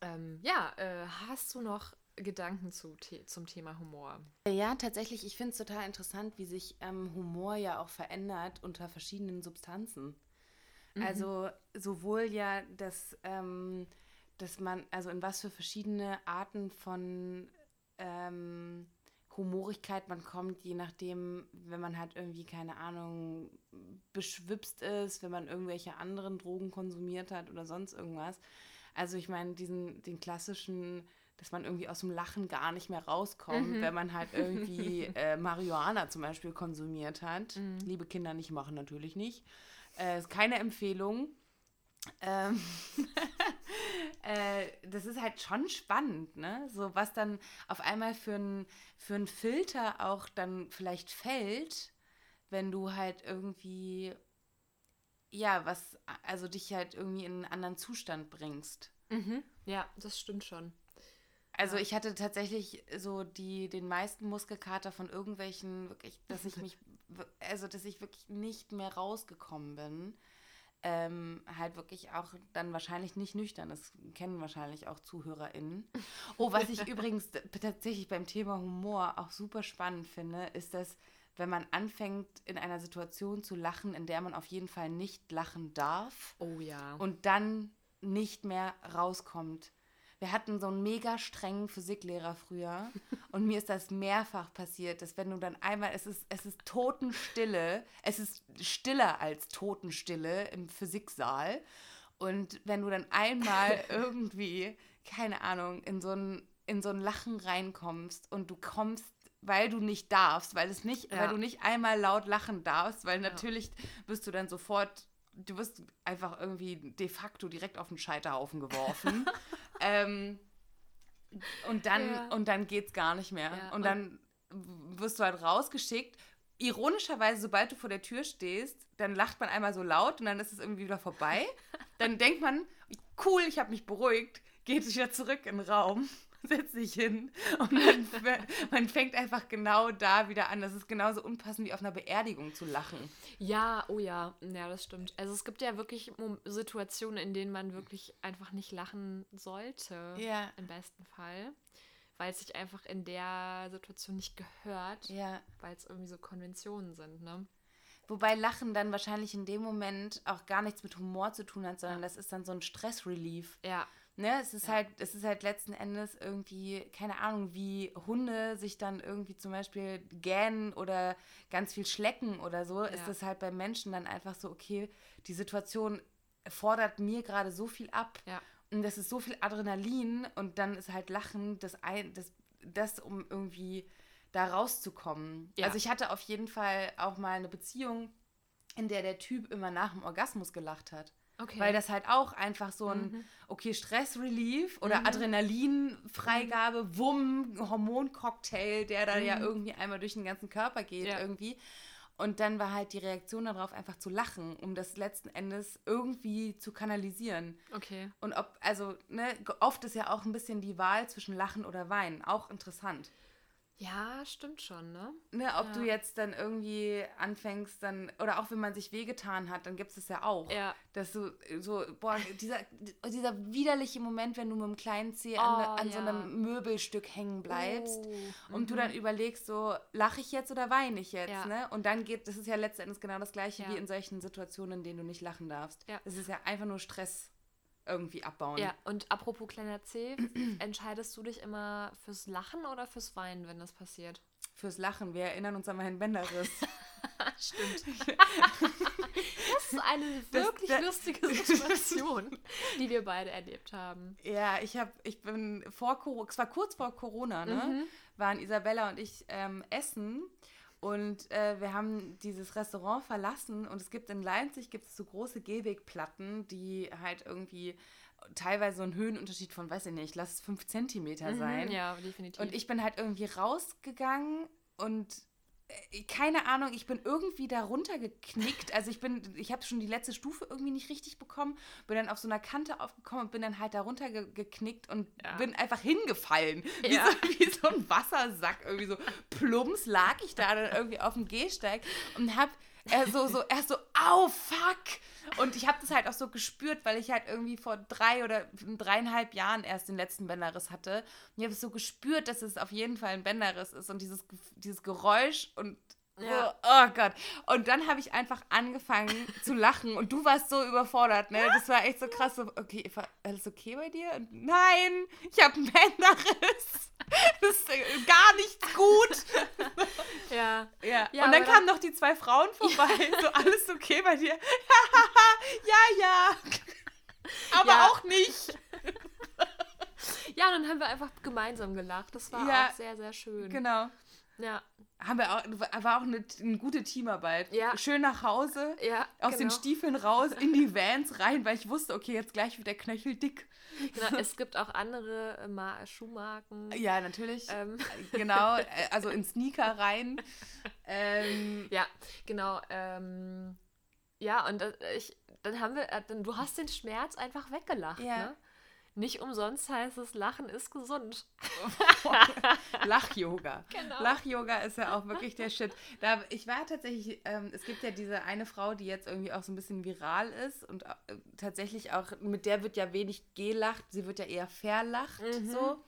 Ähm, ja, äh, hast du noch Gedanken zu, zum Thema Humor? Ja, tatsächlich, ich finde es total interessant, wie sich ähm, Humor ja auch verändert unter verschiedenen Substanzen. Also sowohl ja, dass, ähm, dass man, also in was für verschiedene Arten von ähm, Humorigkeit man kommt, je nachdem, wenn man halt irgendwie, keine Ahnung, beschwipst ist, wenn man irgendwelche anderen Drogen konsumiert hat oder sonst irgendwas. Also ich meine, diesen, den klassischen, dass man irgendwie aus dem Lachen gar nicht mehr rauskommt, wenn man *laughs* halt irgendwie äh, Marihuana zum Beispiel konsumiert hat. Liebe Kinder nicht machen, natürlich nicht. Äh, ist keine Empfehlung. Ähm, *laughs* äh, das ist halt schon spannend, ne? So was dann auf einmal für ein, für ein Filter auch dann vielleicht fällt, wenn du halt irgendwie, ja, was, also dich halt irgendwie in einen anderen Zustand bringst. Ja, das stimmt schon. Also ich hatte tatsächlich so die, den meisten Muskelkater von irgendwelchen, wirklich, dass ich mich, *laughs* also dass ich wirklich nicht mehr rausgekommen bin. Ähm, halt wirklich auch dann wahrscheinlich nicht nüchtern. Das kennen wahrscheinlich auch ZuhörerInnen. Oh, was ich *laughs* übrigens tatsächlich beim Thema Humor auch super spannend finde, ist, dass wenn man anfängt, in einer Situation zu lachen, in der man auf jeden Fall nicht lachen darf, Oh ja. und dann nicht mehr rauskommt. Wir hatten so einen mega strengen Physiklehrer früher *laughs* und mir ist das mehrfach passiert, dass wenn du dann einmal, es ist, es ist Totenstille, es ist stiller als Totenstille im Physiksaal und wenn du dann einmal *laughs* irgendwie, keine Ahnung, in so ein, in so ein Lachen reinkommst und du kommst weil du nicht darfst, weil es nicht, Ja. weil du nicht einmal laut lachen darfst, weil natürlich bist du dann sofort, du wirst einfach irgendwie de facto direkt auf den Scheiterhaufen geworfen. *laughs* ähm, und dann, Ja. und dann geht's gar nicht mehr. Ja, und und- dann wirst du halt rausgeschickt. Ironischerweise, sobald du vor der Tür stehst, dann lacht man einmal so laut und dann ist es irgendwie wieder vorbei. *laughs* Dann denkt man, cool, ich habe mich beruhigt, geht wieder zurück in den Raum, *laughs* setzt sich hin und man, man fängt einfach genau da wieder an. Das ist genauso unpassend wie auf einer Beerdigung zu lachen. Ja, oh ja, ja, das stimmt. Also es gibt ja wirklich Situationen, in denen man wirklich einfach nicht lachen sollte. Ja. Im besten Fall. Weil es sich einfach in der Situation nicht gehört, Ja. weil es irgendwie so Konventionen sind, ne? Wobei Lachen dann wahrscheinlich in dem Moment auch gar nichts mit Humor zu tun hat, sondern das ist dann so ein Stressrelief. Ja. Ne, es ist halt, es ist halt letzten Endes irgendwie, keine Ahnung, wie Hunde sich dann irgendwie zum Beispiel gähnen oder ganz viel schlecken oder so, ist Ja. das halt bei Menschen dann einfach so, okay, die Situation fordert mir gerade so viel ab Ja. und das ist so viel Adrenalin und dann ist halt Lachen das ein, das, das um irgendwie da rauszukommen. Ja. Also ich hatte auf jeden Fall auch mal eine Beziehung, in der der Typ immer nach dem Orgasmus gelacht hat. Okay. Weil das halt auch einfach so ein, okay, Stressrelief oder Adrenalinfreigabe, Wumm, Hormoncocktail, der da ja irgendwie einmal durch den ganzen Körper geht Ja. irgendwie. Und dann war halt die Reaktion darauf einfach zu lachen, um das letzten Endes irgendwie zu kanalisieren. Okay. Und ob, also, ne, oft ist ja auch ein bisschen die Wahl zwischen Lachen oder Weinen auch interessant. Ja, stimmt schon, ne? Ne, ob Ja. du jetzt dann irgendwie anfängst, dann, oder auch wenn man sich wehgetan hat, dann gibt es das ja auch. Ja. Dass du so, boah, dieser, dieser widerliche Moment, wenn du mit dem kleinen Zeh an, Oh, an so ja. einem Möbelstück hängen bleibst Oh, und du dann überlegst, so, lache ich jetzt oder weine ich jetzt, ne? Und dann geht, das ist ja letztendlich genau das gleiche wie in solchen Situationen, in denen du nicht lachen darfst. Ja. Es ist ja einfach nur Stress irgendwie abbauen. Ja, und apropos kleiner C, *clears throat* entscheidest du dich immer fürs Lachen oder fürs Weinen, wenn das passiert? Fürs Lachen, wir erinnern uns an meinen Bänderriss. *laughs* Stimmt. *laughs* Das ist eine Das- wirklich das- lustige Situation, die wir beide erlebt haben. Ja, ich habe, ich bin vor Corona, es war kurz vor Corona, ne? Mhm. Waren Isabella und ich ähm, essen und äh, wir haben dieses Restaurant verlassen und es gibt in Leipzig gibt es so große Gehwegplatten, die halt irgendwie teilweise so einen Höhenunterschied von, weiß ich nicht, lass es fünf Zentimeter sein. Mhm, Ja, definitiv. Und ich bin halt irgendwie rausgegangen und keine Ahnung, ich bin irgendwie da runtergeknickt. Also ich bin, ich habe schon die letzte Stufe irgendwie nicht richtig bekommen, bin dann auf so einer Kante aufgekommen und bin dann halt da runtergeknickt und Ja. bin einfach hingefallen. Wie, Ja. so, wie so ein Wassersack. Irgendwie so plumps lag ich da dann irgendwie auf dem Gehsteig und hab äh, so, so, erst so, au, fuck. Und ich habe das halt auch so gespürt, weil ich halt irgendwie vor drei oder dreieinhalb Jahren erst den letzten Bänderriss hatte. Und ich habe es so gespürt, dass es auf jeden Fall ein Bänderriss ist und dieses, dieses Geräusch und Ja. oh, oh Gott. Und dann habe ich einfach angefangen zu lachen und du warst so überfordert, ne? Das war echt so krass. So, okay, Eva, alles okay bei dir? Und nein, ich habe einen Bänderriss. *laughs* Das ist gar nichts gut. Ja. Ja. Ja, und dann kamen noch die zwei Frauen vorbei. So, alles okay bei dir? *laughs* ja, ja. Aber Ja. auch nicht. Ja, und dann haben wir einfach gemeinsam gelacht. Das war Ja. auch sehr, sehr schön. Genau. Ja. Haben wir auch, war auch eine, eine gute Teamarbeit. Ja. Schön nach Hause, Ja, aus den genau. Stiefeln raus, in die Vans rein, weil ich wusste, okay, jetzt gleich wird der Knöchel dick. Genau, es gibt auch andere äh, Ma Schuhmarken. Ja, natürlich. Ähm, *laughs* Genau, äh, also in Sneaker rein. Ähm, ja, genau. Ähm, ja, und äh, ich, dann haben wir, dann, du hast den Schmerz einfach weggelacht. Ja. Ne? Nicht umsonst heißt es, Lachen ist gesund. *laughs* Lach-Yoga. Genau. Lach-Yoga ist ja auch wirklich der Shit. Da, ich war tatsächlich, ähm, es gibt ja diese eine Frau, die jetzt irgendwie auch so ein bisschen viral ist und äh, tatsächlich auch, mit der wird ja wenig gelacht, sie wird ja eher verlacht, Mhm. so.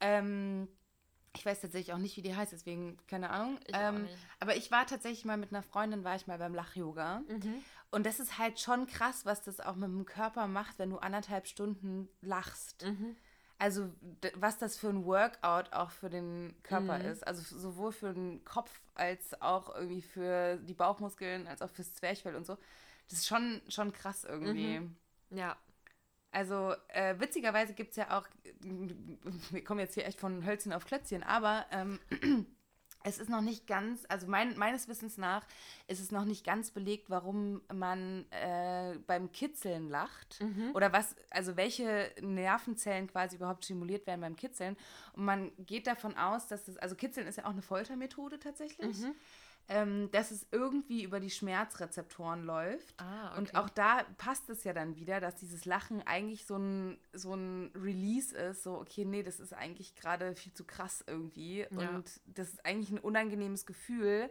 Ähm, ich weiß tatsächlich auch nicht, wie die heißt, deswegen keine Ahnung. Ich ähm. Aber ich war tatsächlich mal mit einer Freundin, war ich mal beim Lach-Yoga. Mhm. Und das ist halt schon krass, was das auch mit dem Körper macht, wenn du anderthalb Stunden lachst. Mhm. Also was das für ein Workout auch für den Körper Mhm. ist. Also sowohl für den Kopf als auch irgendwie für die Bauchmuskeln, als auch fürs Zwerchfell und so. Das ist schon, schon krass irgendwie. Mhm. Ja. Also äh, witzigerweise gibt es ja auch, wir kommen jetzt hier echt von Hölzchen auf Klötzchen, aber ähm, es ist noch nicht ganz, also mein, meines Wissens nach ist es noch nicht ganz belegt, warum man äh, beim Kitzeln lacht Mhm. oder was, also welche Nervenzellen quasi überhaupt stimuliert werden beim Kitzeln. Und man geht davon aus, dass es, also Kitzeln ist ja auch eine Foltermethode tatsächlich, Mhm. Ähm, dass es irgendwie über die Schmerzrezeptoren läuft. Ah, okay. Und auch da passt es ja dann wieder, dass dieses Lachen eigentlich so ein, so ein Release ist. So, okay, nee, das ist eigentlich gerade viel zu krass irgendwie. Ja. Und das ist eigentlich ein unangenehmes Gefühl.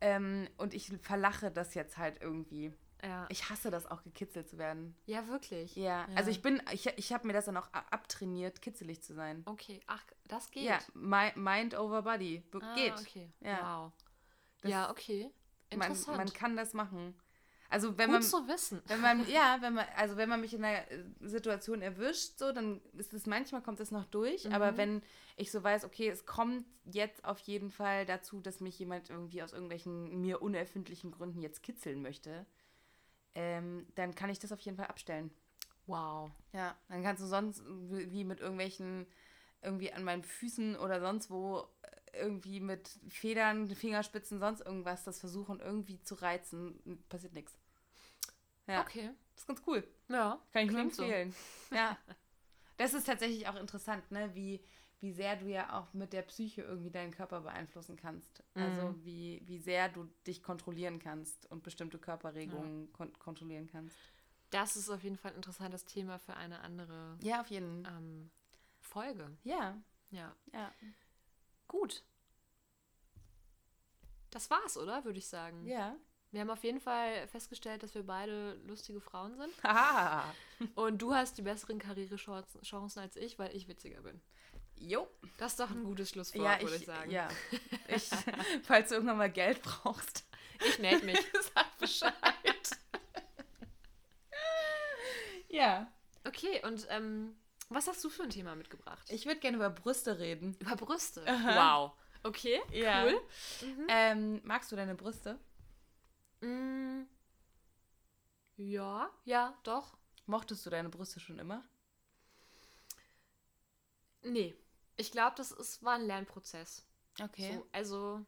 Ähm, und ich verlache das jetzt halt irgendwie. ja. Ich hasse das auch, gekitzelt zu werden. ja, wirklich. Ja, also ich bin, ich, ich habe mir das dann auch abtrainiert, kitzelig zu sein. Okay, ach, das geht. Ja, mi Mind over Body. Be- Ah, Geht. Okay. Ja. Wow. Das- ja, okay. Man, Interessant. man kann das machen. Also wenn Gut man, zu wissen. wenn man, *laughs* ja, wenn man, also wenn man mich in einer äh, Situation erwischt, so, dann ist es manchmal kommt es noch durch. Aber Mhm. wenn ich so weiß, okay, es kommt jetzt auf jeden Fall dazu, dass mich jemand irgendwie aus irgendwelchen mir unerfindlichen Gründen jetzt kitzeln möchte, ähm, dann kann ich das auf jeden Fall abstellen. Wow. Ja, dann kannst du sonst wie mit irgendwelchen, irgendwie an meinen Füßen oder sonst wo, irgendwie mit Federn, Fingerspitzen, sonst irgendwas, das versuchen irgendwie zu reizen, passiert nichts. Ja, Okay. das ist ganz cool. Ja. Kann ich nur klingt so. empfehlen. Ja. *laughs* Das ist tatsächlich auch interessant, ne? wie, wie sehr du ja auch mit der Psyche irgendwie deinen Körper beeinflussen kannst. Also Mhm. wie, wie sehr du dich kontrollieren kannst und bestimmte Körperregungen kon kontrollieren kannst. Das ist auf jeden Fall ein interessantes Thema für eine andere Ja, auf jeden Fall. ähm, Folge. Ja, Ja. ja. Gut. Das war's, oder? Würde ich sagen. Ja. Wir haben auf jeden Fall festgestellt, dass wir beide lustige Frauen sind. *laughs* Haha. Und du hast die besseren Karrierechancen Chancen als ich, weil ich witziger bin. Jo. Das ist doch ein gutes Schlusswort, Ja, würde ich, ich sagen. ja. *laughs* Ich, falls du irgendwann mal Geld brauchst, Ich melde mich. *laughs* sag Bescheid. ja. Okay, und ähm, was hast du für ein Thema mitgebracht? Ich würde gerne über Brüste reden. Über Brüste. Aha. Wow. Okay, Ja. cool. Ähm, magst du deine Brüste? Mm, ja, ja, doch. Mochtest du deine Brüste schon immer? Nee. Ich glaube, das ist, war ein Lernprozess. Okay. So, also,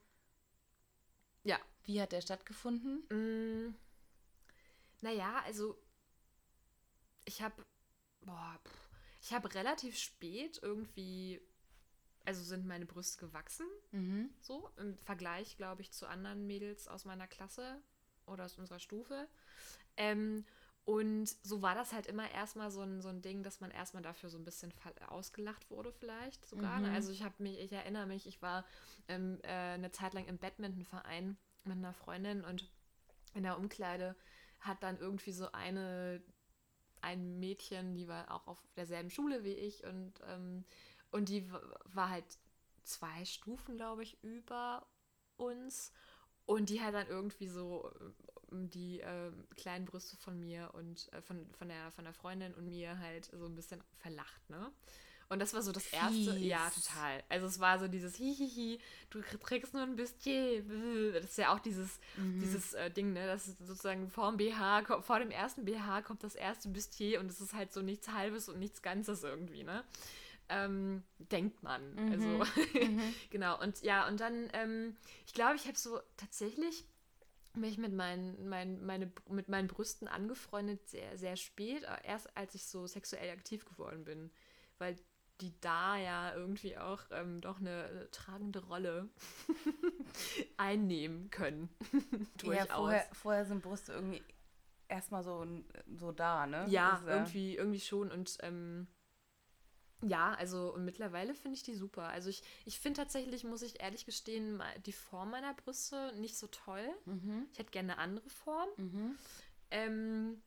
ja. Wie hat der stattgefunden? Mm, naja, also, ich habe, boah, pff, ich habe relativ spät irgendwie also sind meine Brüste gewachsen. Mhm. So im Vergleich, glaube ich, zu anderen Mädels aus meiner Klasse oder aus unserer Stufe. Ähm, und so war das halt immer erstmal so ein, so ein Ding, dass man erstmal dafür so ein bisschen ausgelacht wurde, vielleicht sogar. Ne? Mhm. Also ich habe mich, ich erinnere mich, ich war ähm, äh, eine Zeit lang im Badmintonverein mit einer Freundin und in der Umkleide hat dann irgendwie so eine ein Mädchen, die war auch auf derselben Schule wie ich und, ähm, und die war halt zwei Stufen, glaube ich, über uns. Und die hat dann irgendwie so ähm, die ähm, kleinen Brüste von mir und äh, von, von, der, von der Freundin und mir halt so ein bisschen verlacht, ne? Und das war so das erste, Fies. ja, total. Also es war so dieses Hihihi, du trägst nur ein bisschen. Das ist ja auch dieses, dieses äh, Ding, ne? Das ist sozusagen vor dem BH, vor dem ersten BH kommt das erste Bustier und es ist halt so nichts Halbes und nichts Ganzes irgendwie, ne? Ähm, denkt man. Also, *laughs* genau. Und ja, und dann, ähm, ich glaube, ich habe so tatsächlich mich mit meinen, mein, meine, mit meinen Brüsten angefreundet sehr, sehr spät, äh, erst als ich so sexuell aktiv geworden bin. Weil die da ja irgendwie auch ähm, doch eine, eine tragende Rolle *laughs* einnehmen können. *laughs* Durchaus. Ja, vorher, vorher sind Brüste irgendwie erstmal so, so da, ne? Ja, ist irgendwie, irgendwie schon. Und ähm, ja, also und mittlerweile finde ich die super. Also ich, ich finde tatsächlich, muss ich ehrlich gestehen, die Form meiner Brüste nicht so toll. Mhm. Ich hätte gerne eine andere Form. Mhm. Ähm,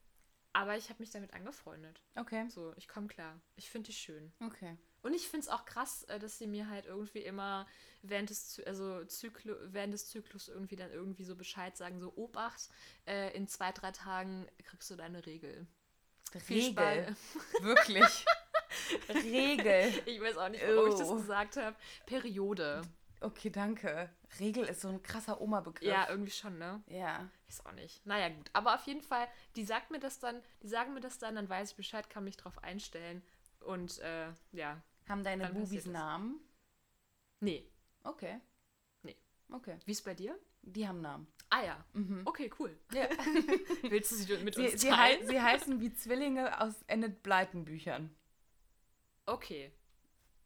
aber ich habe mich damit angefreundet. Okay. So, ich komme klar. Ich finde die schön. Okay. Und ich finde es auch krass, äh, dass sie mir halt irgendwie immer während des, also Zyklu während des Zyklus irgendwie dann irgendwie so Bescheid sagen, so Obacht, äh, in zwei, drei Tagen kriegst du deine Regel. Regel. *laughs* Wirklich. Regel. Ich weiß auch nicht, warum ich das Oh. gesagt habe. Periode. Okay, danke. Regel ist so ein krasser Oma-Begriff. Ja, irgendwie schon, ne? Ja. Ist auch nicht. Naja, gut. Aber auf jeden Fall, die sagt mir das dann, die sagen mir das dann, dann weiß ich Bescheid, kann mich drauf einstellen. Und äh, ja. Haben deine Bubis. Namen? Nee. Okay. Nee. Okay. Wie ist bei dir? Die haben Namen. Ah ja. Okay, cool. Ja. *laughs* Willst du sie mit sie, uns sie, hei teilen? sie heißen wie Zwillinge aus Enid Blyton Büchern. Okay.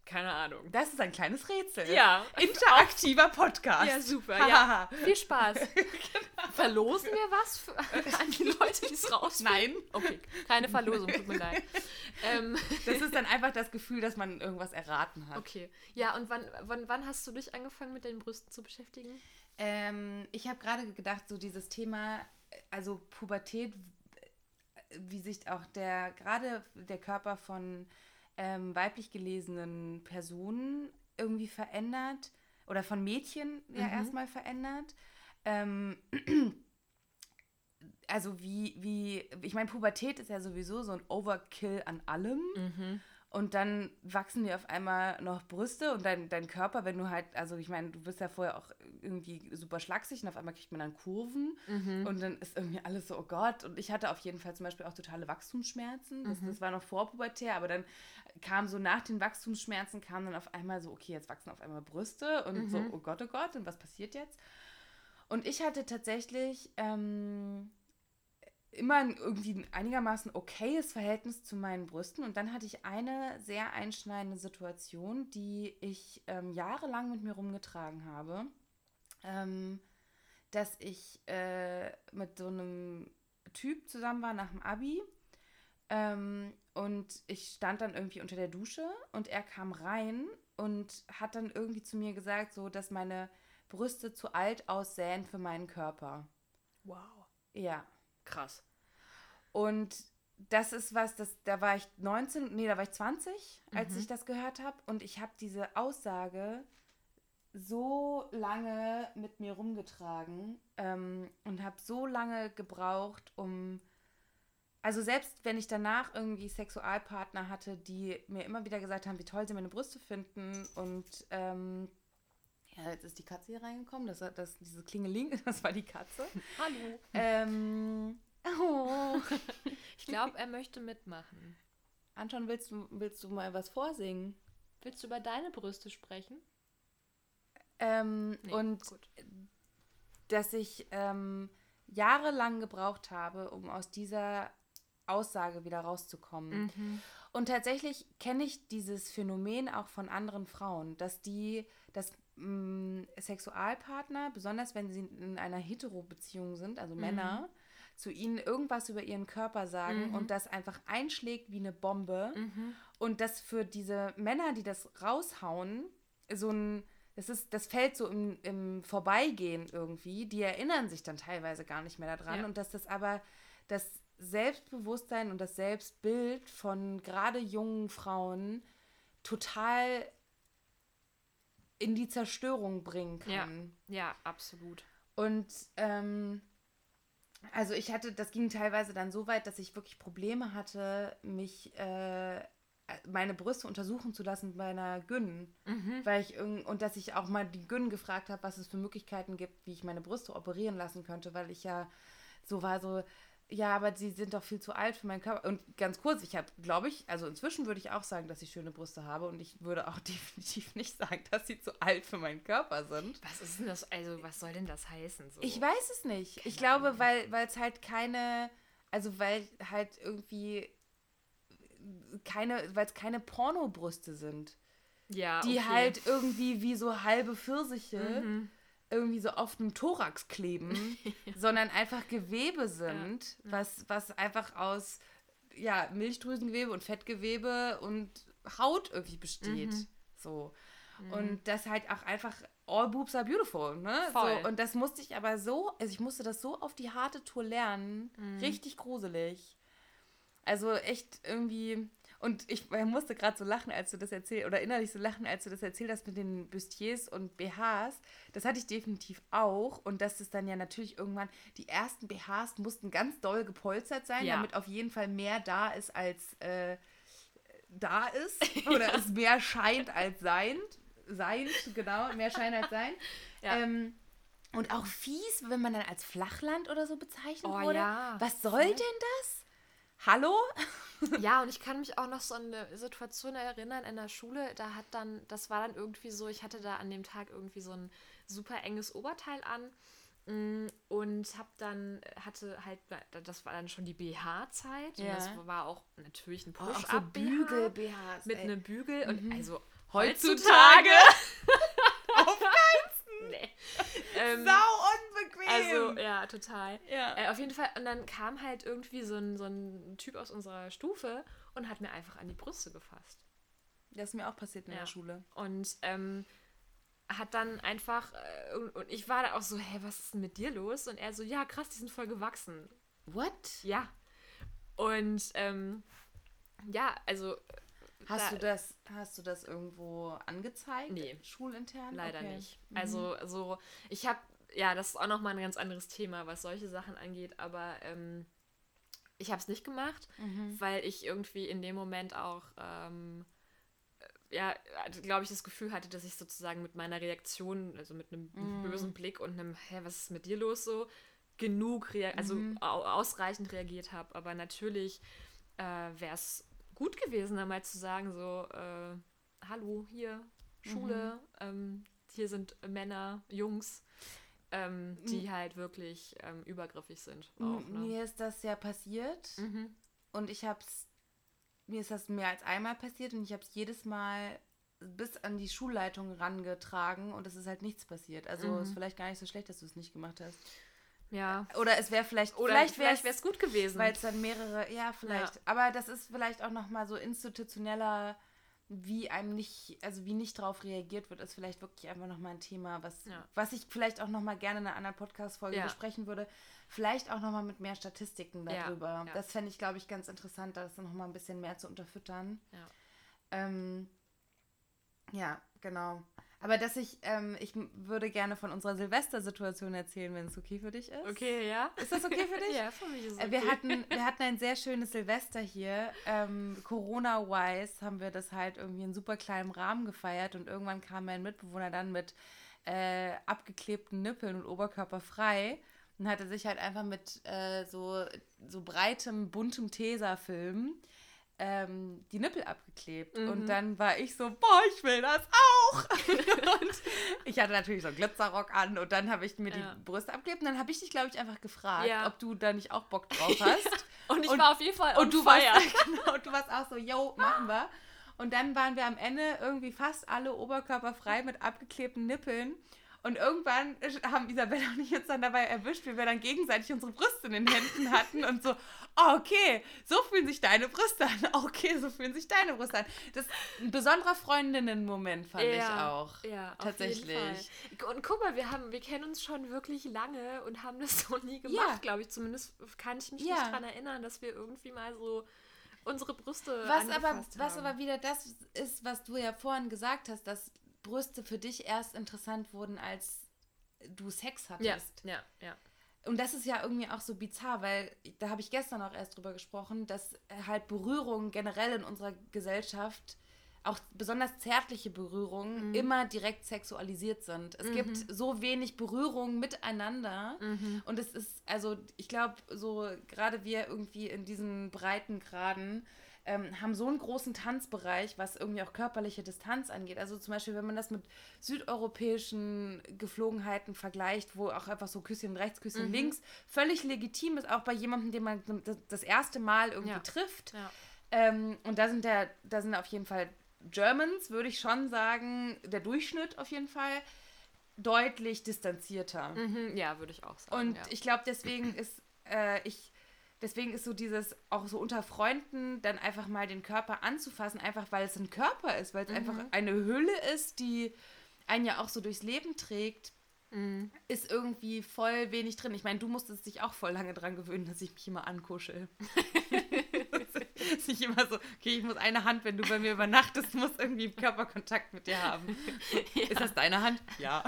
Keine Ahnung. Das ist ein kleines Rätsel. Ja. Interaktiver Podcast. Ja, super. Ja. Viel Spaß. *laughs* Verlosen wir was für, *laughs* an die Leute, die es raus? Nein. Okay, keine Verlosung, tut mir leid. *laughs* Ähm, Das ist dann einfach das Gefühl, dass man irgendwas erraten hat. okay. Ja, und wann, wann, wann hast du dich angefangen, mit deinen Brüsten zu beschäftigen? Ähm, ich habe gerade gedacht, so dieses Thema, also Pubertät, wie sich auch der, gerade der Körper von ähm, weiblich gelesenen Personen irgendwie verändert oder von Mädchen ja erstmal verändert. Ähm, *clears throat* also wie, wie, ich meine, Pubertät ist ja sowieso so ein Overkill an allem. Und dann wachsen dir auf einmal noch Brüste und dein, dein Körper, wenn du halt, also ich meine, du bist ja vorher auch irgendwie super schlaksig und auf einmal kriegt man dann Kurven und dann ist irgendwie alles so, oh Gott. Und ich hatte auf jeden Fall zum Beispiel auch totale Wachstumsschmerzen. Das, das war noch vor Pubertät, aber dann kam so nach den Wachstumsschmerzen kam dann auf einmal so, okay, jetzt wachsen auf einmal Brüste und so, oh Gott, oh Gott, und was passiert jetzt? Und ich hatte tatsächlich ähm, immer ein irgendwie ein einigermaßen okayes Verhältnis zu meinen Brüsten. Und dann hatte ich eine sehr einschneidende Situation, die ich ähm, jahrelang mit mir rumgetragen habe. Ähm, dass ich äh, mit so einem Typ zusammen war nach dem Abi. Ähm, und ich stand dann irgendwie unter der Dusche und er kam rein und hat dann irgendwie zu mir gesagt, so dass meine Brüste zu alt aussähen für meinen Körper. Wow. Ja. Krass. Und das ist was, das, da war ich 19, nee, da war ich 20, als ich das gehört habe. Und ich habe diese Aussage so lange mit mir rumgetragen ähm, und habe so lange gebraucht, um. Also selbst wenn ich danach irgendwie Sexualpartner hatte, die mir immer wieder gesagt haben, wie toll sie meine Brüste finden und ähm, ja, jetzt ist die Katze hier reingekommen, das, das, diese Klingeling, *laughs* das war die Katze. Hallo. ähm, oh. *laughs* Ich glaube, er möchte mitmachen. Anton, willst du, willst du mal was vorsingen? Willst du über deine Brüste sprechen? Ähm, Nee, und gut. dass ich ähm, jahrelang gebraucht habe, um aus dieser Aussage wieder rauszukommen. Mhm. Und tatsächlich kenne ich dieses Phänomen auch von anderen Frauen, dass die, dass mh, Sexualpartner, besonders wenn sie in einer Hetero-Beziehung sind, also Männer, zu ihnen irgendwas über ihren Körper sagen und das einfach einschlägt wie eine Bombe. Und das für diese Männer, die das raushauen, so ein, das ist, das fällt so im, im Vorbeigehen irgendwie. Die erinnern sich dann teilweise gar nicht mehr daran. Ja. Und dass das aber das Selbstbewusstsein und das Selbstbild von gerade jungen Frauen total in die Zerstörung bringen Ja. kann. Ja, absolut. Und ähm, also ich hatte, das ging teilweise dann so weit, dass ich wirklich Probleme hatte, mich äh, meine Brüste untersuchen zu lassen bei einer Gyn, weil ich und dass ich auch mal die Gyn gefragt habe, was es für Möglichkeiten gibt, wie ich meine Brüste operieren lassen könnte, weil ich ja so war so ja, aber sie sind doch viel zu alt für meinen Körper. Und ganz kurz, ich habe, glaube ich, also inzwischen würde ich auch sagen, dass ich schöne Brüste habe und ich würde auch *laughs* definitiv nicht sagen, dass sie zu alt für meinen Körper sind. Was ist denn das? Also, was soll denn das heißen? So? Ich weiß es nicht. ich glaube, weil weil es halt keine, also weil halt irgendwie keine, weil es keine Pornobrüste sind, ja, die okay. halt irgendwie wie so halbe Pfirsiche irgendwie so auf dem Thorax kleben, *laughs* sondern einfach Gewebe sind, was was einfach aus ja Milchdrüsengewebe und Fettgewebe und Haut irgendwie besteht, so. Und das halt auch einfach all boobs are beautiful, ne? Voll. So, und das musste ich aber so, also ich musste das so auf die harte Tour lernen, richtig gruselig. Also echt irgendwie. Und ich musste gerade so lachen, als du das erzählt, oder innerlich so lachen, als du das erzählt hast mit den Bustiers und BHs. Das hatte ich definitiv auch. Und dass es dann ja natürlich irgendwann, die ersten BHs mussten ganz doll gepolstert sein, Ja. damit auf jeden Fall mehr da ist, als äh, da ist. *laughs* Oder es mehr scheint als sein. Sein, genau, mehr scheint als sein. *laughs* Ja. Ähm, und auch fies, wenn man dann als Flachland oder so bezeichnet Oh wurde. ja, Was soll denn das? Hallo? Ja, und ich kann mich auch noch so an eine Situation erinnern in der Schule. Da hat dann, das war dann irgendwie so, ich hatte da an dem Tag irgendwie so ein super enges Oberteil an mm, und hab dann, hatte halt, das war dann schon die BH-Zeit. Und Ja. das war auch natürlich ein auch so Push-Up-BH Bügel-BHs. mit einem Bügel. Und also Heutzutage. *laughs* Auf keinen nee. ähm, Sau. Also, ja, total. Ja. Äh, auf jeden Fall, und dann kam halt irgendwie so ein, so ein Typ aus unserer Stufe und hat mir einfach an die Brüste gefasst. das ist mir auch passiert in Ja. der Schule. Und ähm, hat dann einfach, äh, und, und ich war da auch so, hä, was ist denn mit dir los? Und er so, ja, krass, die sind voll gewachsen. What? Ja. Und ähm, ja, also Hast Da- du das, hast du das irgendwo angezeigt? Nee. Schulintern? leider Okay. nicht. Also so, ich habe, ja, das ist auch nochmal ein ganz anderes Thema, was solche Sachen angeht, aber ähm, ich habe es nicht gemacht, weil ich irgendwie in dem Moment auch, ähm, äh, ja, glaube ich, das Gefühl hatte, dass ich sozusagen mit meiner Reaktion, also mit einem bösen Blick und einem, hä, was ist mit dir los so, genug, rea also au ausreichend reagiert habe. Aber natürlich äh, wäre es gut gewesen, da mal zu sagen, so, äh, hallo, hier, Schule, ähm, hier sind Männer, Jungs, ähm, die halt wirklich ähm, übergriffig sind. Auch, ne? Mir ist das ja passiert Mhm. und ich hab's, mir ist das mehr als einmal passiert und ich habe es jedes Mal bis an die Schulleitung rangetragen und es ist halt nichts passiert. Also Mhm. ist vielleicht gar nicht so schlecht, dass du es nicht gemacht hast. Ja. Oder es wäre vielleicht, Oder vielleicht wäre es gut gewesen. Weil es dann mehrere, ja, vielleicht. Ja. Aber das ist vielleicht auch nochmal so institutioneller, wie einem nicht, also wie nicht drauf reagiert wird, ist vielleicht wirklich einfach nochmal ein Thema, was, Ja. was ich vielleicht auch nochmal gerne in einer anderen Podcast-Folge Ja. besprechen würde. Vielleicht auch nochmal mit mehr Statistiken darüber. ja. Das fände ich, glaube ich, ganz interessant, das nochmal ein bisschen mehr zu unterfüttern. Ja. Ähm, ja, genau. Aber dass ich, ähm, ich würde gerne von unserer Silvestersituation erzählen, wenn es okay für dich ist. Okay, ja. Ist das okay für *laughs* dich? ja, für mich ist es Äh, okay. Wir, hatten, wir hatten ein sehr schönes Silvester hier. Ähm, Corona-wise haben wir das halt irgendwie in super kleinem Rahmen gefeiert und irgendwann kam mein Mitbewohner dann mit äh, abgeklebten Nippeln und Oberkörper frei und hatte sich halt einfach mit äh, so, so breitem, buntem Tesafilm ähm, die Nippel abgeklebt. Und dann war ich so, boah, ich will das auch. *laughs* und ich hatte natürlich so einen Glitzerrock an und dann habe ich mir Ja. die Brüste abgeklebt und dann habe ich dich, glaube ich, einfach gefragt, Ja. ob du da nicht auch Bock *laughs* drauf hast. Und ich und, war auf jeden Fall und du. Warst, *laughs* genau, du warst auch so, yo, machen wir. Und dann waren wir am Ende irgendwie fast alle oberkörperfrei mit abgeklebten Nippeln. Und irgendwann haben Isabella und ich uns dann dabei erwischt, wie wir dann gegenseitig unsere Brüste in den Händen hatten und so, oh, okay, so fühlen sich deine Brüste an. *laughs* Okay, so fühlen sich deine Brüste an. Das ist ein besonderer Freundinnen-Moment, fand ja, ich auch. Ja, tatsächlich. Und guck mal, wir, haben, wir kennen uns schon wirklich lange und haben das *laughs* so nie gemacht, ja. glaube ich. Zumindest kann ich mich ja. nicht daran erinnern, dass wir irgendwie mal so unsere Brüste was aber haben. Was aber wieder das ist, was du ja vorhin gesagt hast, dass Brüste für dich erst interessant wurden, als du Sex hattest. Ja, ja, ja. Und das ist ja irgendwie auch so bizarr, weil da habe ich gestern auch erst drüber gesprochen, dass halt Berührungen generell in unserer Gesellschaft, auch besonders zärtliche Berührungen, mhm. immer direkt sexualisiert sind. Es mhm. gibt so wenig Berührungen miteinander. Mhm. Und es ist, also ich glaube, so gerade wir irgendwie in diesen Breitengraden, ähm, haben so einen großen Tanzbereich, was irgendwie auch körperliche Distanz angeht. Also zum Beispiel, wenn man das mit südeuropäischen Geflogenheiten vergleicht, wo auch einfach so Küsschen rechts, Küsschen mhm. links völlig legitim ist, auch bei jemandem, den man das erste Mal irgendwie ja. trifft. Ja. Ähm, und da sind, der, da sind auf jeden Fall Germans, würde ich schon sagen, der Durchschnitt auf jeden Fall deutlich distanzierter. Mhm, ja, würde ich auch sagen. Und ja. ich glaube, deswegen ist äh, ich Deswegen ist so dieses, auch so unter Freunden, dann einfach mal den Körper anzufassen, einfach weil es ein Körper ist, weil es mhm. einfach eine Hülle ist, die einen ja auch so durchs Leben trägt, mhm. ist irgendwie voll wenig drin. Ich meine, du musstest dich auch voll lange dran gewöhnen, dass ich mich immer ankuschel. *laughs* *laughs* ist nicht immer so, okay, ich muss eine Hand, wenn du bei mir übernachtest, muss irgendwie Körperkontakt mit dir haben. Ja. *laughs* Ist das deine Hand? Ja.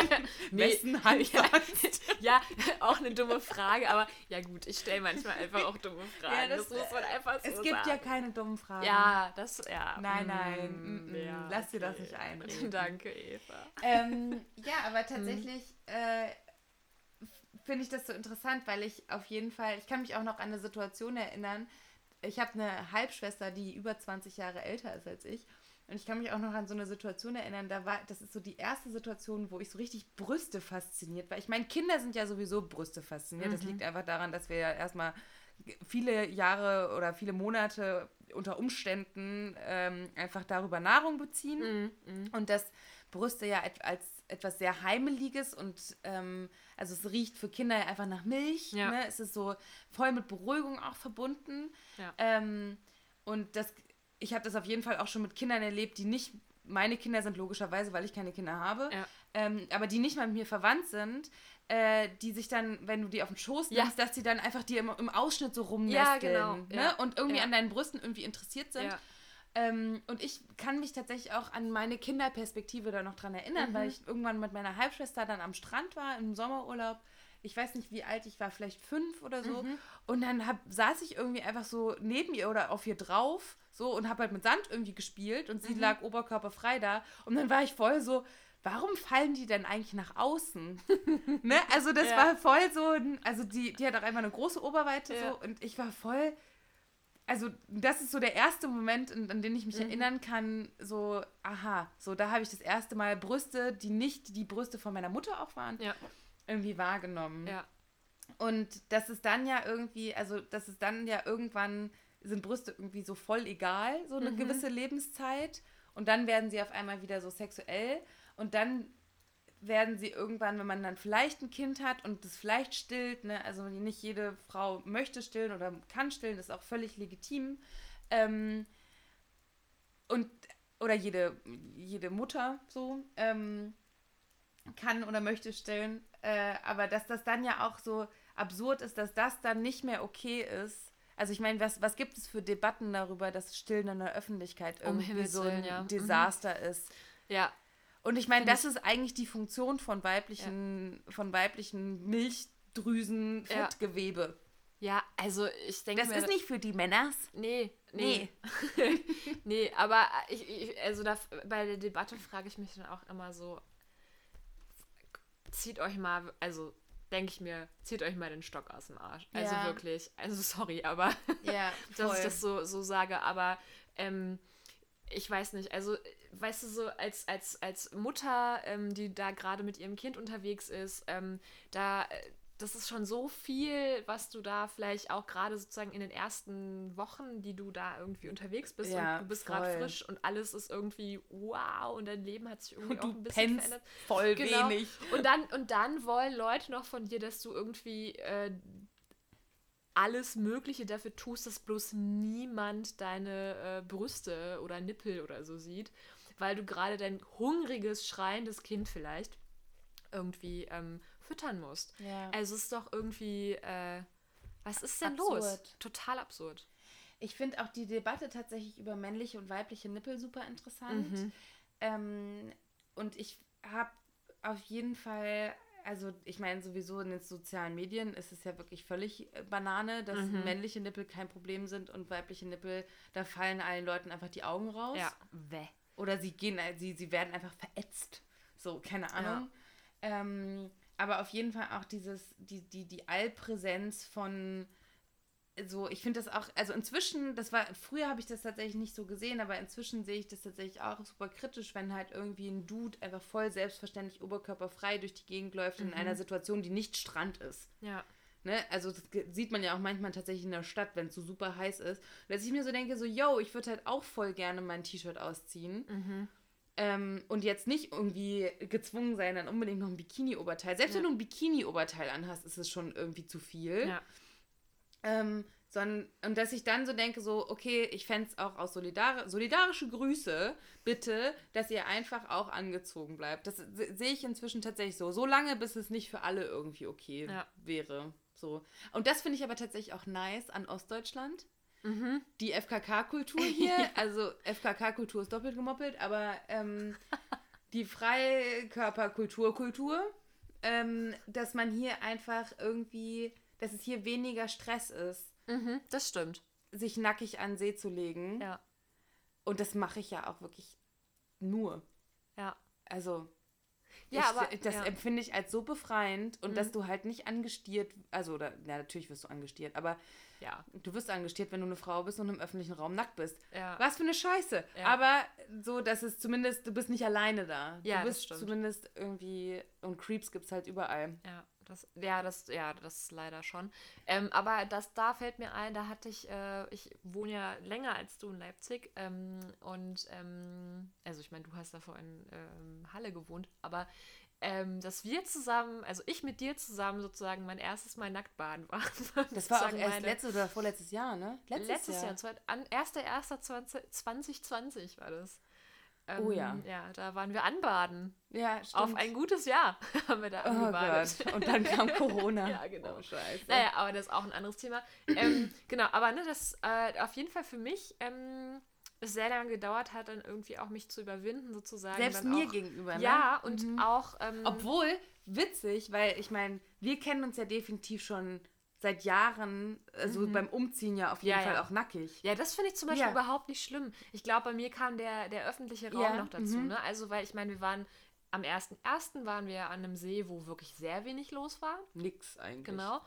*laughs* nee. Wessen Hand sonst? Ja, auch eine dumme Frage, aber ja gut, ich stelle manchmal einfach auch dumme Fragen. Ja, das, das, muss man einfach so Es gibt sagen. ja keine dummen Fragen. Ja, das, ja. Nein, nein, mm, mm, ja, lass dir das nicht einreden. Danke, Eva. Ähm, ja, aber tatsächlich äh, finde ich das so interessant, weil ich auf jeden Fall, ich kann mich auch noch an eine Situation erinnern, ich habe eine Halbschwester, die über 20 Jahre älter ist als ich. Und ich kann mich auch noch an so eine Situation erinnern, da war, das ist so die erste Situation, wo ich so richtig Brüste fasziniert war. Ich meine, Kinder sind ja sowieso Brüste fasziniert. Mhm. Das liegt einfach daran, dass wir ja erstmal viele Jahre oder viele Monate unter Umständen ähm, einfach darüber Nahrung beziehen. Mhm. mhm. Und dass Brüste ja als etwas sehr Heimeliges und ähm, also es riecht für Kinder einfach nach Milch. Ja. Ne? Es ist so voll mit Beruhigung auch verbunden. Ja. Ähm, und das, ich habe das auf jeden Fall auch schon mit Kindern erlebt, die nicht, meine Kinder sind logischerweise, weil ich keine Kinder habe, ja. ähm, aber die nicht mal mit mir verwandt sind, äh, die sich dann, wenn du die auf den Schoß nimmst, dass die dann einfach dir im, im Ausschnitt so rumnesteln. Genau. Ne? Und irgendwie an deinen Brüsten irgendwie interessiert sind. Ähm, und ich kann mich tatsächlich auch an meine Kinderperspektive da noch dran erinnern, mhm. weil ich irgendwann mit meiner Halbschwester dann am Strand war im Sommerurlaub. Ich weiß nicht, wie alt ich war, vielleicht fünf oder so. Mhm. Und dann hab, saß ich irgendwie einfach so neben ihr oder auf ihr drauf so und habe halt mit Sand irgendwie gespielt und sie mhm. lag oberkörperfrei da. Und dann war ich voll so, warum fallen die denn eigentlich nach außen? *laughs* ne? Also das ja. war voll so, also die, die hat auch einfach eine große Oberweite ja. so und ich war voll also das ist so der erste Moment, an, an den ich mich mhm. erinnern kann, so, aha, so da habe ich das erste Mal Brüste, die nicht die Brüste von meiner Mutter auch waren, ja. irgendwie wahrgenommen. Ja. Und das ist dann ja irgendwie, also das ist dann ja irgendwann, sind Brüste irgendwie so voll egal, so eine mhm. gewisse Lebenszeit. Und dann werden sie auf einmal wieder so sexuell. Und dann werden sie irgendwann, wenn man dann vielleicht ein Kind hat und das vielleicht stillt, ne, also nicht jede Frau möchte stillen oder kann stillen, ist auch völlig legitim. Ähm, und oder jede, jede Mutter so ähm, kann oder möchte stillen. Äh, aber dass das dann ja auch so absurd ist, dass das dann nicht mehr okay ist. Also ich meine, was, was gibt es für Debatten darüber, dass Stillen in der Öffentlichkeit irgendwie um so ein ja. Mhm. Desaster mhm. ist? Ja, und ich meine, das ist eigentlich die Funktion von weiblichen, ja. von weiblichen Milchdrüsen, Fettgewebe. Ja. ja, also ich denke. Das ist nicht für die Männers. Nee, nee. Nee, *laughs* nee aber ich, ich, also da, bei der Debatte frage ich mich dann auch immer so, zieht euch mal, also denke ich mir, zieht euch mal den Stock aus dem Arsch. Also ja. wirklich. Also sorry, aber ja, *laughs* dass ich das so, so sage, aber ähm, ich weiß nicht, also weißt du, so als, als, als Mutter, ähm, die da gerade mit ihrem Kind unterwegs ist, ähm, da, das ist schon so viel, was du da vielleicht auch gerade sozusagen in den ersten Wochen, die du da irgendwie unterwegs bist Ja, und du bist gerade frisch und alles ist irgendwie wow und dein Leben hat sich irgendwie Und auch ein bisschen verändert. voll Genau. wenig. Und dann, und dann wollen Leute noch von dir, dass du irgendwie äh, alles Mögliche dafür tust, dass bloß niemand deine äh, Brüste oder Nippel oder so sieht, weil du gerade dein hungriges, schreiendes Kind vielleicht irgendwie ähm, füttern musst. Ja. Also es ist doch irgendwie, äh, was ist denn Absurd. los? Total absurd. Ich finde auch die Debatte tatsächlich über männliche und weibliche Nippel super interessant. Ähm, und ich habe auf jeden Fall, also ich meine sowieso in den sozialen Medien ist es ja wirklich völlig äh, Banane, dass männliche Nippel kein Problem sind und weibliche Nippel, da fallen allen Leuten einfach die Augen raus. Ja, weh. Oder sie gehen, äh, sie, sie werden einfach verätzt. So, keine Ahnung. Ähm, aber auf jeden Fall auch dieses, die, die, die Allpräsenz von so, ich finde das auch, also inzwischen, das war, früher habe ich das tatsächlich nicht so gesehen, aber inzwischen sehe ich das tatsächlich auch super kritisch, wenn halt irgendwie ein Dude einfach voll selbstverständlich oberkörperfrei durch die Gegend läuft in einer Situation, die nicht Strand ist. Ja. Ne? Also das sieht man ja auch manchmal tatsächlich in der Stadt, wenn es so super heiß ist. Dass ich mir so denke, so, yo, ich würde halt auch voll gerne mein T-Shirt ausziehen. Mhm. Ähm, und jetzt nicht irgendwie gezwungen sein, dann unbedingt noch ein Bikini-Oberteil. Selbst wenn Ja. du ein Bikini-Oberteil anhast, ist es schon irgendwie zu viel. Ja. Ähm, sondern, und dass ich dann so denke, so, okay, ich fände es auch aus solidar solidarische Grüße, bitte, dass ihr einfach auch angezogen bleibt. Das se- sehe ich inzwischen tatsächlich so. So lange, bis es nicht für alle irgendwie okay Ja. wäre. So. Und das finde ich aber tatsächlich auch nice an Ostdeutschland. Mhm. Die FKK-Kultur *laughs* hier, also FKK-Kultur ist doppelt gemoppelt, aber ähm, *laughs* die Freikörperkultur, Kultur, ähm, dass man hier einfach irgendwie, dass es hier weniger Stress ist, Mhm, das stimmt. sich nackig an den See zu legen. Ja. Und das mache ich ja auch wirklich nur. Ja. Also, Ja, ich, aber- das ja. empfinde ich als so befreiend und Mhm. dass du halt nicht angestiert, also, oder, ja, natürlich wirst du angestiert, aber Ja. du wirst angestiert, wenn du eine Frau bist und im öffentlichen Raum nackt bist. Ja. Was für eine Scheiße. Aber so, dass es zumindest, du bist nicht alleine da. Ja, du das bist stimmt. zumindest irgendwie, und Creeps gibt es halt überall. Ja, das, ja, das, ja, das leider schon. Ähm, aber das, da fällt mir ein, da hatte ich, äh, ich wohne ja länger als du in Leipzig ähm, und, ähm, also ich meine, du hast davor in ähm, Halle gewohnt, aber ähm, dass wir zusammen, also ich mit dir zusammen sozusagen mein erstes Mal nackt baden war. *laughs* Das war auch erst meine- letztes oder vorletztes Jahr, ne? Letztes, Jahr, zweit- an 1.1.2020 war das. Ähm, Oh ja. Ja, da waren wir anbaden. Ja, stimmt. Auf ein gutes Jahr *laughs* haben wir da Oh angebadet. Gott. Und dann kam *laughs* Corona. Ja, genau. Oh, scheiße. Naja, aber das ist auch ein anderes Thema. ähm, *clears throat* genau, aber ne, das äh, auf jeden Fall für mich ähm, es sehr lange gedauert hat, dann irgendwie auch mich zu überwinden, sozusagen. Selbst mir auch, gegenüber, ne? Ja, und auch. Ähm, Obwohl, witzig, weil ich meine, wir kennen uns ja definitiv schon seit Jahren, also beim Umziehen ja auf jeden Mhm. Ja, Fall ja. auch nackig. ja, das finde ich zum Beispiel Ja. überhaupt nicht schlimm. Ich glaube, bei mir kam der, der öffentliche Raum noch dazu. mhm. Ne? Also, weil ich meine, wir waren am 1.1. waren wir an einem See, wo wirklich sehr wenig los war. Nix eigentlich. Genau.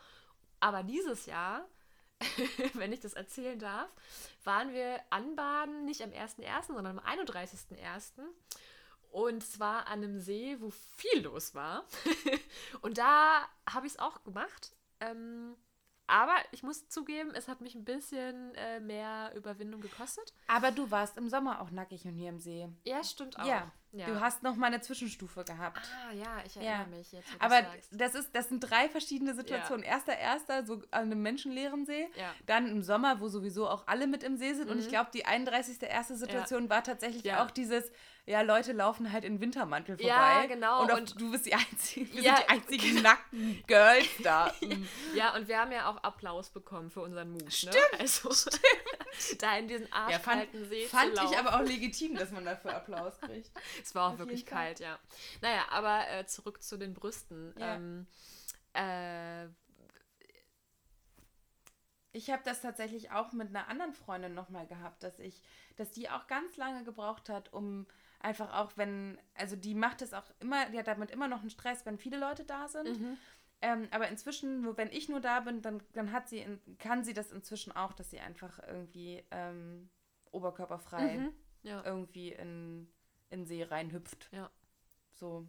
Aber dieses Jahr, *laughs* wenn ich das erzählen darf, waren wir anbaden, nicht am 1.1., sondern am 31.1. Und zwar an einem See, wo viel los war. *laughs* Und da habe ich es auch gemacht. Ähm, aber ich muss zugeben, es hat mich ein bisschen äh, mehr Überwindung gekostet. Aber du warst im Sommer auch nackig und hier im See. Ja, stimmt auch. Ja. ja. Du hast noch mal eine Zwischenstufe gehabt. ah, ja, ich erinnere Ja. mich jetzt. Aber das, ist, das sind drei verschiedene Situationen. Erster, erster, so an einem menschenleeren See. Ja. Mhm. Dann im Sommer, wo sowieso auch alle mit im See sind. Und ich glaube, die 31. erste Situation war tatsächlich Ja. auch dieses, ja, Leute laufen halt in Wintermantel vorbei. Ja, genau. Und, auf, Und- du bist die einzige, wir Ja. sind die einzigen nackten Girls da. *laughs* Ja, und wir haben ja auch Applaus bekommen für unseren Mut. Stimmt, ne? Also, *laughs* da in diesen Ja, fand, See fand ich aber auch legitim, dass man dafür Applaus kriegt. *laughs* Es war auch auf wirklich kalt, ja. Naja, aber äh, zurück zu den Brüsten. Ja. Ähm, äh, Ich habe das tatsächlich auch mit einer anderen Freundin nochmal gehabt, dass ich, dass die auch ganz lange gebraucht hat, um einfach auch, wenn, also die macht es auch immer, die hat damit immer noch einen Stress, wenn viele Leute da sind. Mhm. Ähm, aber inzwischen, nur wenn ich nur da bin, dann, dann hat sie, kann sie das inzwischen auch, dass sie einfach irgendwie ähm, oberkörperfrei Mhm. ja. irgendwie in, in See reinhüpft. Ja. So.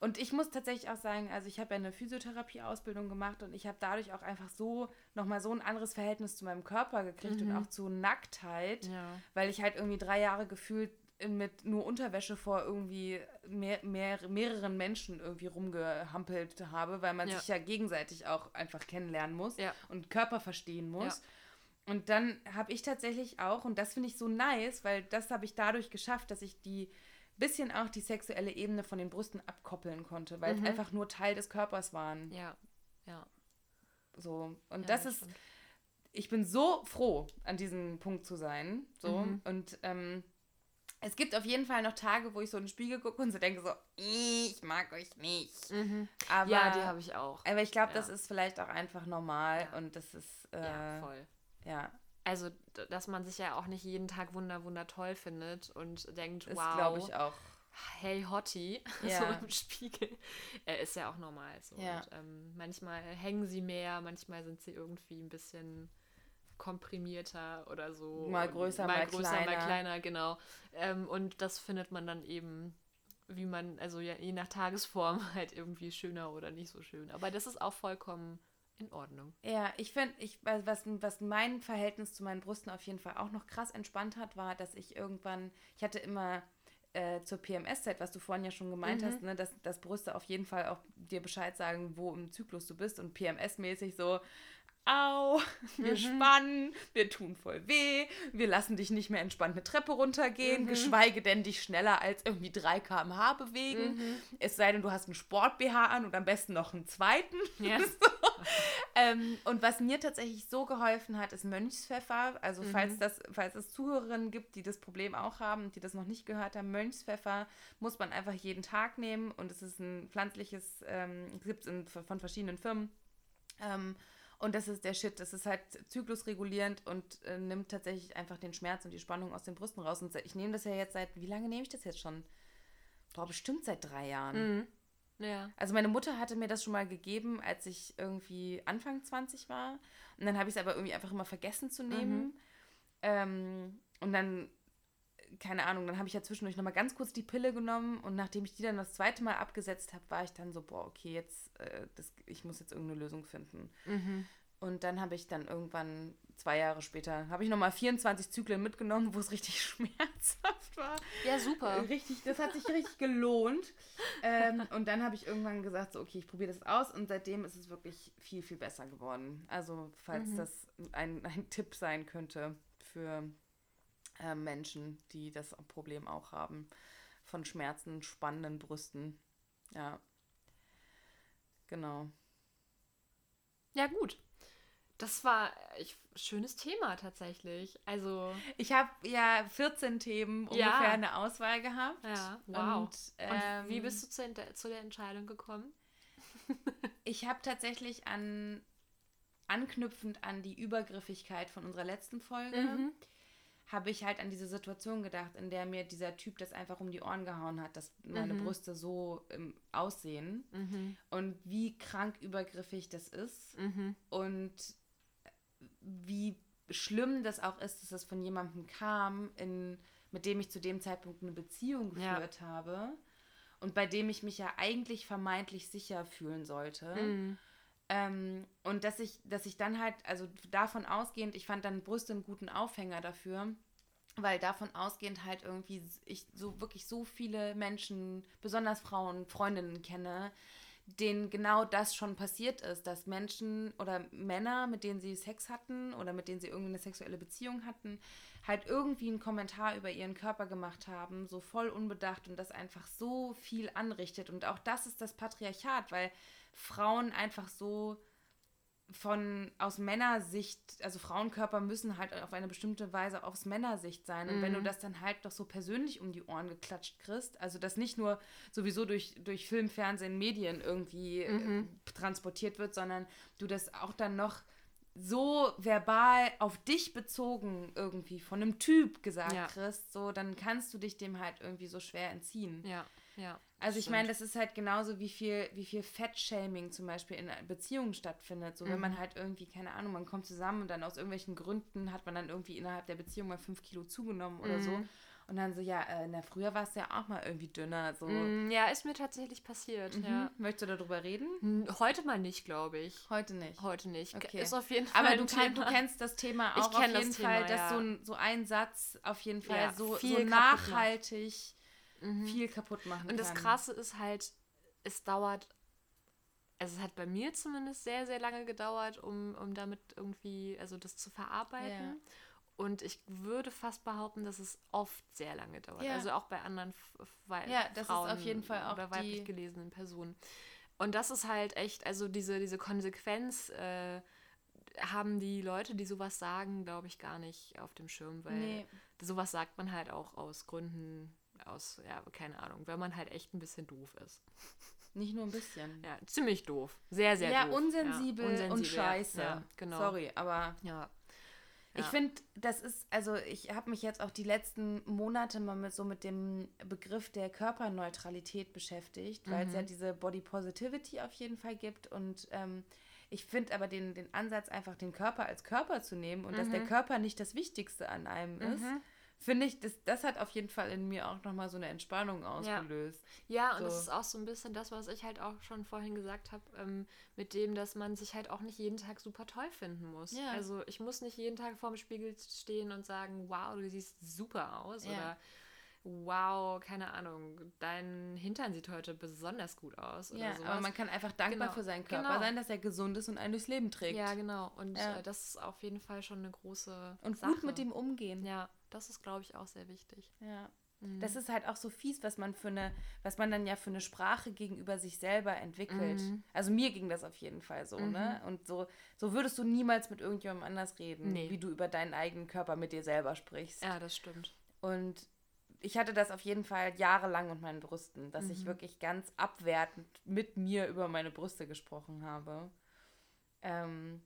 Und ich muss tatsächlich auch sagen, also ich habe ja eine Physiotherapie-Ausbildung gemacht und ich habe dadurch auch einfach so nochmal so ein anderes Verhältnis zu meinem Körper gekriegt mhm. und auch zu Nacktheit, ja. weil ich halt irgendwie drei Jahre gefühlt mit nur Unterwäsche vor irgendwie mehr, mehr, mehreren Menschen irgendwie rumgehampelt habe, weil man ja. sich ja gegenseitig auch einfach kennenlernen muss ja. und Körper verstehen muss. Und dann habe ich tatsächlich auch, und das finde ich so nice, weil das habe ich dadurch geschafft, dass ich die bisschen auch die sexuelle Ebene von den Brüsten abkoppeln konnte, weil mhm. es einfach nur Teil des Körpers waren. Ja, ja. So, und ja, das, das, ist, ich bin so froh, an diesem Punkt zu sein. So, mhm. und ähm, es gibt auf jeden Fall noch Tage, wo ich so in den Spiegel gucke und so denke so, ich mag euch nicht. Mhm. Aber, ja, die habe ich auch. Aber ich glaube, ja. das ist vielleicht auch einfach normal ja. und das ist äh, ja voll. Ja, also, dass man sich ja auch nicht jeden Tag wunder, wunder toll findet und denkt, ist, wow. glaube ich auch. Hey Hottie, *laughs* ja. so im Spiegel. Äh, ist ja auch normal so. Ja. Und, ähm, manchmal hängen sie mehr, manchmal sind sie irgendwie ein bisschen komprimierter oder so. Mal größer, mal, mal größer, kleiner. mal kleiner, genau. Ähm, und das findet man dann eben, wie man, also ja, je nach Tagesform *laughs* halt irgendwie schöner oder nicht so schön. Aber das ist auch vollkommen in Ordnung. Ja, ich finde, ich, was, was mein Verhältnis zu meinen Brüsten auf jeden Fall auch noch krass entspannt hat, war, dass ich irgendwann, ich hatte immer äh, zur PMS-Zeit, was du vorhin ja schon gemeint mhm. hast, ne, dass, dass Brüste auf jeden Fall auch dir Bescheid sagen, wo im Zyklus du bist und PMS-mäßig so, au, wir mhm. spannen, wir tun voll weh, wir lassen dich nicht mehr entspannt eine Treppe runtergehen, mhm. geschweige denn dich schneller als irgendwie 3 km/h bewegen. Mhm. Es sei denn, du hast einen Sport-BH an und am besten noch einen zweiten. Ja. *laughs* so. ähm, und was mir tatsächlich so geholfen hat, ist Mönchspfeffer. Also mhm. falls, das, falls es Zuhörerinnen gibt, die das Problem auch haben, die das noch nicht gehört haben, Mönchspfeffer muss man einfach jeden Tag nehmen und es ist ein pflanzliches, ähm, gibt es von verschiedenen Firmen. Ähm, und das ist der Shit. Das ist halt zyklusregulierend und äh, nimmt tatsächlich einfach den Schmerz und die Spannung aus den Brüsten raus. Und ich nehme das ja jetzt seit, wie lange nehme ich das jetzt schon? Boah, bestimmt seit drei Jahren. Mhm. Ja. Also meine Mutter hatte mir das schon mal gegeben, als ich irgendwie Anfang 20 war. Und dann habe ich es aber irgendwie einfach immer vergessen zu nehmen. Mhm. Ähm, und dann keine Ahnung, dann habe ich ja zwischendurch nochmal ganz kurz die Pille genommen und nachdem ich die dann das zweite Mal abgesetzt habe, war ich dann so, boah, okay, jetzt, äh, das, ich muss jetzt irgendeine Lösung finden. Mhm. Und dann habe ich dann irgendwann, zwei Jahre später, habe ich nochmal 24 Zyklen mitgenommen, wo es richtig *laughs* schmerzhaft war. Ja, super. Richtig, das hat sich richtig gelohnt. Ähm, *laughs* und dann habe ich irgendwann gesagt, so, okay, ich probiere das aus und seitdem ist es wirklich viel, viel besser geworden. Also, falls mhm. das ein, ein Tipp sein könnte für äh, Menschen, die das Problem auch haben, von Schmerzen, spannenden Brüsten. Ja. Genau. Ja, gut. Das war ein schönes Thema tatsächlich. Also ich habe ja 14 Themen ungefähr ja. eine Auswahl gehabt. Ja, wow. Und, ähm, Und wie bist du zu, zu der Entscheidung gekommen? *laughs* ich habe tatsächlich an anknüpfend an die Übergriffigkeit von unserer letzten Folge mhm habe ich halt an diese Situation gedacht, in der mir dieser Typ das einfach um die Ohren gehauen hat, dass meine mhm. Brüste so ähm, aussehen mhm. und wie krank übergriffig das ist mhm. und wie schlimm das auch ist, dass es von jemandem kam, in, mit dem ich zu dem Zeitpunkt eine Beziehung geführt ja. habe und bei dem ich mich ja eigentlich vermeintlich sicher fühlen sollte. Mhm. Ähm, und dass ich, dass ich dann halt, also davon ausgehend, ich fand dann Brüste einen guten Aufhänger dafür, weil davon ausgehend halt irgendwie ich so wirklich so viele Menschen, besonders Frauen, Freundinnen kenne, denen genau das schon passiert ist, dass Menschen oder Männer, mit denen sie Sex hatten oder mit denen sie irgendwie eine sexuelle Beziehung hatten, halt irgendwie einen Kommentar über ihren Körper gemacht haben, so voll unbedacht und das einfach so viel anrichtet. Und auch das ist das Patriarchat, weil Frauen einfach so von aus Männersicht, also Frauenkörper müssen halt auf eine bestimmte Weise aus Männersicht sein. Und mhm. wenn du mhm. das dann halt doch so persönlich um die Ohren geklatscht kriegst, also das nicht nur sowieso durch, durch Film, Fernsehen, Medien irgendwie äh, mhm. äh, transportiert wird, sondern du das auch dann noch so verbal auf dich bezogen irgendwie von einem Typ gesagt ja. kriegst, so dann kannst du dich dem halt irgendwie so schwer entziehen. Ja. Ja. Also ich meine, das ist halt genauso, wie viel, wie viel Fettshaming zum Beispiel in Beziehungen stattfindet. So, wenn man mhm. halt irgendwie, keine Ahnung, man kommt zusammen und dann aus irgendwelchen Gründen hat man dann irgendwie innerhalb der Beziehung mal fünf Kilo zugenommen oder mhm. so. Und dann so, ja, äh, na, früher warst du ja auch mal irgendwie dünner. So. Mm, ja, ist mir tatsächlich passiert. Mhm. Ja. Möchtest du darüber reden? Hm, Heute mal nicht, glaube ich. Heute nicht. Heute nicht. Okay. Ist auf jeden Fall Aber du, kann, du kennst das Thema Ich auch auf kenn das jeden Thema, Fall, dass ja. so, ein, so ein Satz auf jeden Fall Ja, so, viel so nachhaltig Mhm. viel kaputt machen Und das kann. Krasse ist halt, es dauert, also es hat bei mir zumindest sehr, sehr lange gedauert, um, um damit irgendwie, also das zu verarbeiten. Ja. Und ich würde fast behaupten, dass es oft sehr lange dauert. Ja. Also auch bei anderen F- F- Wei- Ja, das ist Frauen auf jeden Fall auch oder weiblich gelesenen Personen. Und das ist halt echt, also diese, diese Konsequenz äh, haben die Leute, die sowas sagen, glaube ich, gar nicht auf dem Schirm, weil Nee. sowas sagt man halt auch aus Gründen, aus, ja, keine Ahnung, wenn man halt echt ein bisschen doof ist. Nicht nur ein bisschen. Ja, ziemlich doof. Sehr, sehr ja, doof. unsensibel, ja, und unsensibel, ja. scheiße. Ja, genau. Sorry, aber Ja. ich finde, das ist, also ich habe mich jetzt auch die letzten Monate mal mit so mit dem Begriff der Körperneutralität beschäftigt, weil es Mhm. ja diese Body Positivity auf jeden Fall gibt und ähm, ich finde aber den, den Ansatz, einfach den Körper als Körper zu nehmen und dass der Körper nicht das Wichtigste an einem ist, Mhm. Finde ich, das, das hat auf jeden Fall in mir auch nochmal so eine Entspannung ausgelöst. Ja, und So. das ist auch so ein bisschen das, was ich halt auch schon vorhin gesagt habe, ähm, mit dem, dass man sich halt auch nicht jeden Tag super toll finden muss. Ja. Also ich muss nicht jeden Tag vorm Spiegel stehen und sagen, wow, du siehst super aus Ja. oder wow, keine Ahnung, dein Hintern sieht heute besonders gut aus oder Ja, sowas. aber man kann einfach dankbar Genau, für seinen Körper genau. sein, dass er gesund ist und einen durchs Leben trägt. ja, genau. Und Ja. Äh, das ist auf jeden Fall schon eine große Und Sache. gut mit ihm umgehen. Ja, das ist, glaube ich, auch sehr wichtig. Ja. Mhm. Das ist halt auch so fies, was man für eine, was man dann ja für eine Sprache gegenüber sich selber entwickelt. Mhm. Also mir ging das auf jeden Fall so, ne? Und so, so würdest du niemals mit irgendjemandem anders reden, Nee. wie du über deinen eigenen Körper mit dir selber sprichst. Ja, das stimmt. Und ich hatte das auf jeden Fall jahrelang mit meinen Brüsten, dass ich wirklich ganz abwertend mit mir über meine Brüste gesprochen habe. Ähm,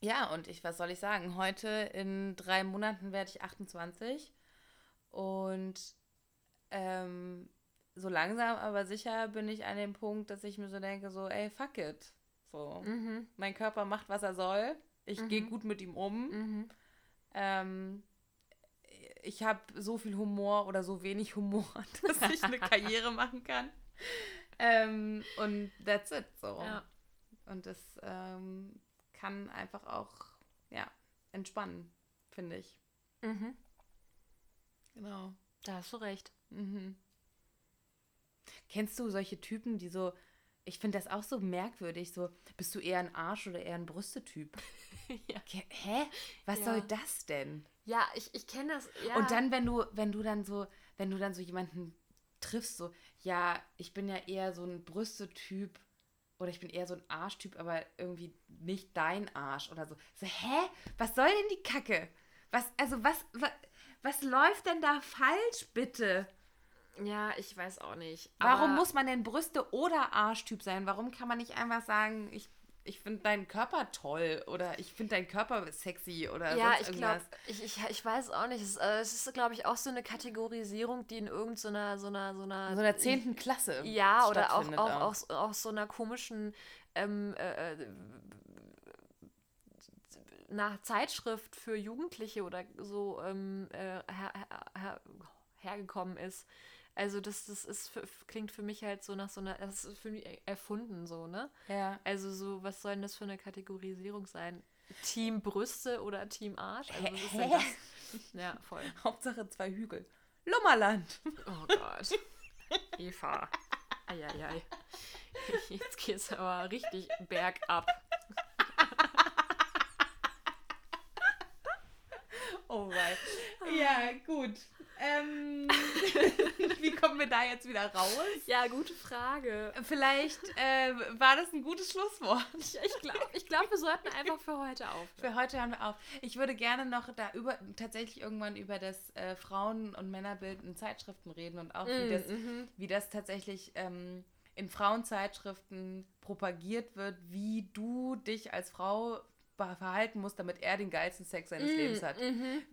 ja, und ich, was soll ich sagen? Heute in drei Monaten werde ich 28 und ähm, so langsam, aber sicher bin ich an dem Punkt, dass ich mir so denke, so, ey, fuck it. So, Mhm. mein Körper macht, was er soll. Ich gehe gut mit ihm um. Mhm. Ähm, ich habe so viel Humor oder so wenig Humor, *laughs* dass ich eine Karriere machen kann. Ähm, und that's it so. Ja. Und das ähm, kann einfach auch ja, entspannen, finde ich. Mhm. Genau. Da hast du recht. Mhm. Kennst du solche Typen, die so, ich finde das auch so merkwürdig, so, bist du eher ein Arsch oder eher ein Brüstetyp? *laughs* ja. Hä? Was Ja. soll das denn? Ja, ich, ich kenne das. Ja. Und dann, wenn du, wenn du dann so, wenn du dann so jemanden triffst, so, ja, ich bin ja eher so ein Brüstetyp oder ich bin eher so ein Arschtyp, aber irgendwie nicht dein Arsch oder so. So, hä? Was soll denn die Kacke? Was, also was, was, was läuft denn da falsch, bitte? Ja, ich weiß auch nicht. Warum muss man denn Brüste oder Arschtyp sein? Warum kann man nicht einfach sagen, ich, ich finde deinen Körper toll oder ich finde deinen Körper sexy oder Ja, sonst ich glaube, irgendwas? ich, ich, ich weiß auch nicht. Es, ist, äh, es ist, glaube ich, auch so eine Kategorisierung, die in irgendeiner so einer, so einer, In so einer zehnten Klasse. Ja, oder auch, auch, auch, so- auch so einer komischen ähm, äh, äh, nach Zeitschrift für Jugendliche oder so ähm, äh, her, her, her, hergekommen ist. Also das, das ist für, klingt für mich halt so nach so einer, das ist für mich erfunden so, ne? Ja. Also so, was soll denn das für eine Kategorisierung sein? Team Brüste oder Team Arsch? Also was ist denn das? Ja, voll. *laughs* Hauptsache zwei Hügel. Lummerland. Oh Gott. Eva. Eieiei. Jetzt geht's aber richtig bergab. Oh wei. Ja, gut. Ähm, *laughs* wie kommen wir da jetzt wieder raus? Ja, gute Frage. Vielleicht äh, war das ein gutes Schlusswort. Ich, glaube, ich glaub, wir sollten einfach für heute aufhören. Für heute haben wir auf. Ich würde gerne noch da über tatsächlich irgendwann über das äh, Frauen- und Männerbild in Zeitschriften reden und auch wie, das, wie das tatsächlich ähm, in Frauenzeitschriften propagiert wird, wie du dich als Frau verhalten musst, damit er den geilsten Sex seines Lebens hat.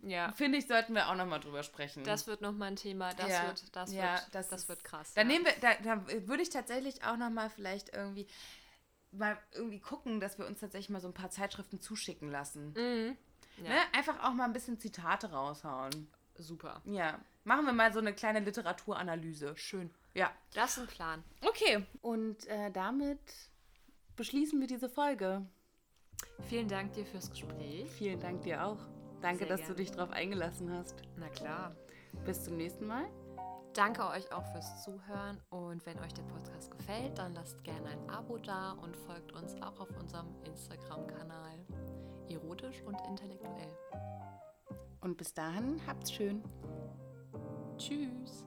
Ja, Finde ich, sollten wir auch nochmal drüber sprechen. das wird nochmal ein Thema. Das Ja, wird, das ja, wird, das das, ist- wird krass. Dann nehmen wir, da, da würde ich tatsächlich auch nochmal vielleicht irgendwie mal irgendwie gucken, dass wir uns tatsächlich mal so ein paar Zeitschriften zuschicken lassen. Ja. Ne? Einfach auch mal ein bisschen Zitate raushauen. Super. Ja. Machen wir mal so eine kleine Literaturanalyse. Schön. Ja. Das ist ein Plan. Okay. Und äh, damit beschließen wir diese Folge. Vielen Dank dir fürs Gespräch. Vielen Dank dir auch. Danke, Sehr dass gern. du dich darauf eingelassen hast. Na klar. Bis zum nächsten Mal. Danke euch auch fürs Zuhören und wenn euch der Podcast gefällt, dann lasst gerne ein Abo da und folgt uns auch auf unserem Instagram-Kanal. Erotisch und intellektuell. Und bis dahin, habt's schön. Tschüss.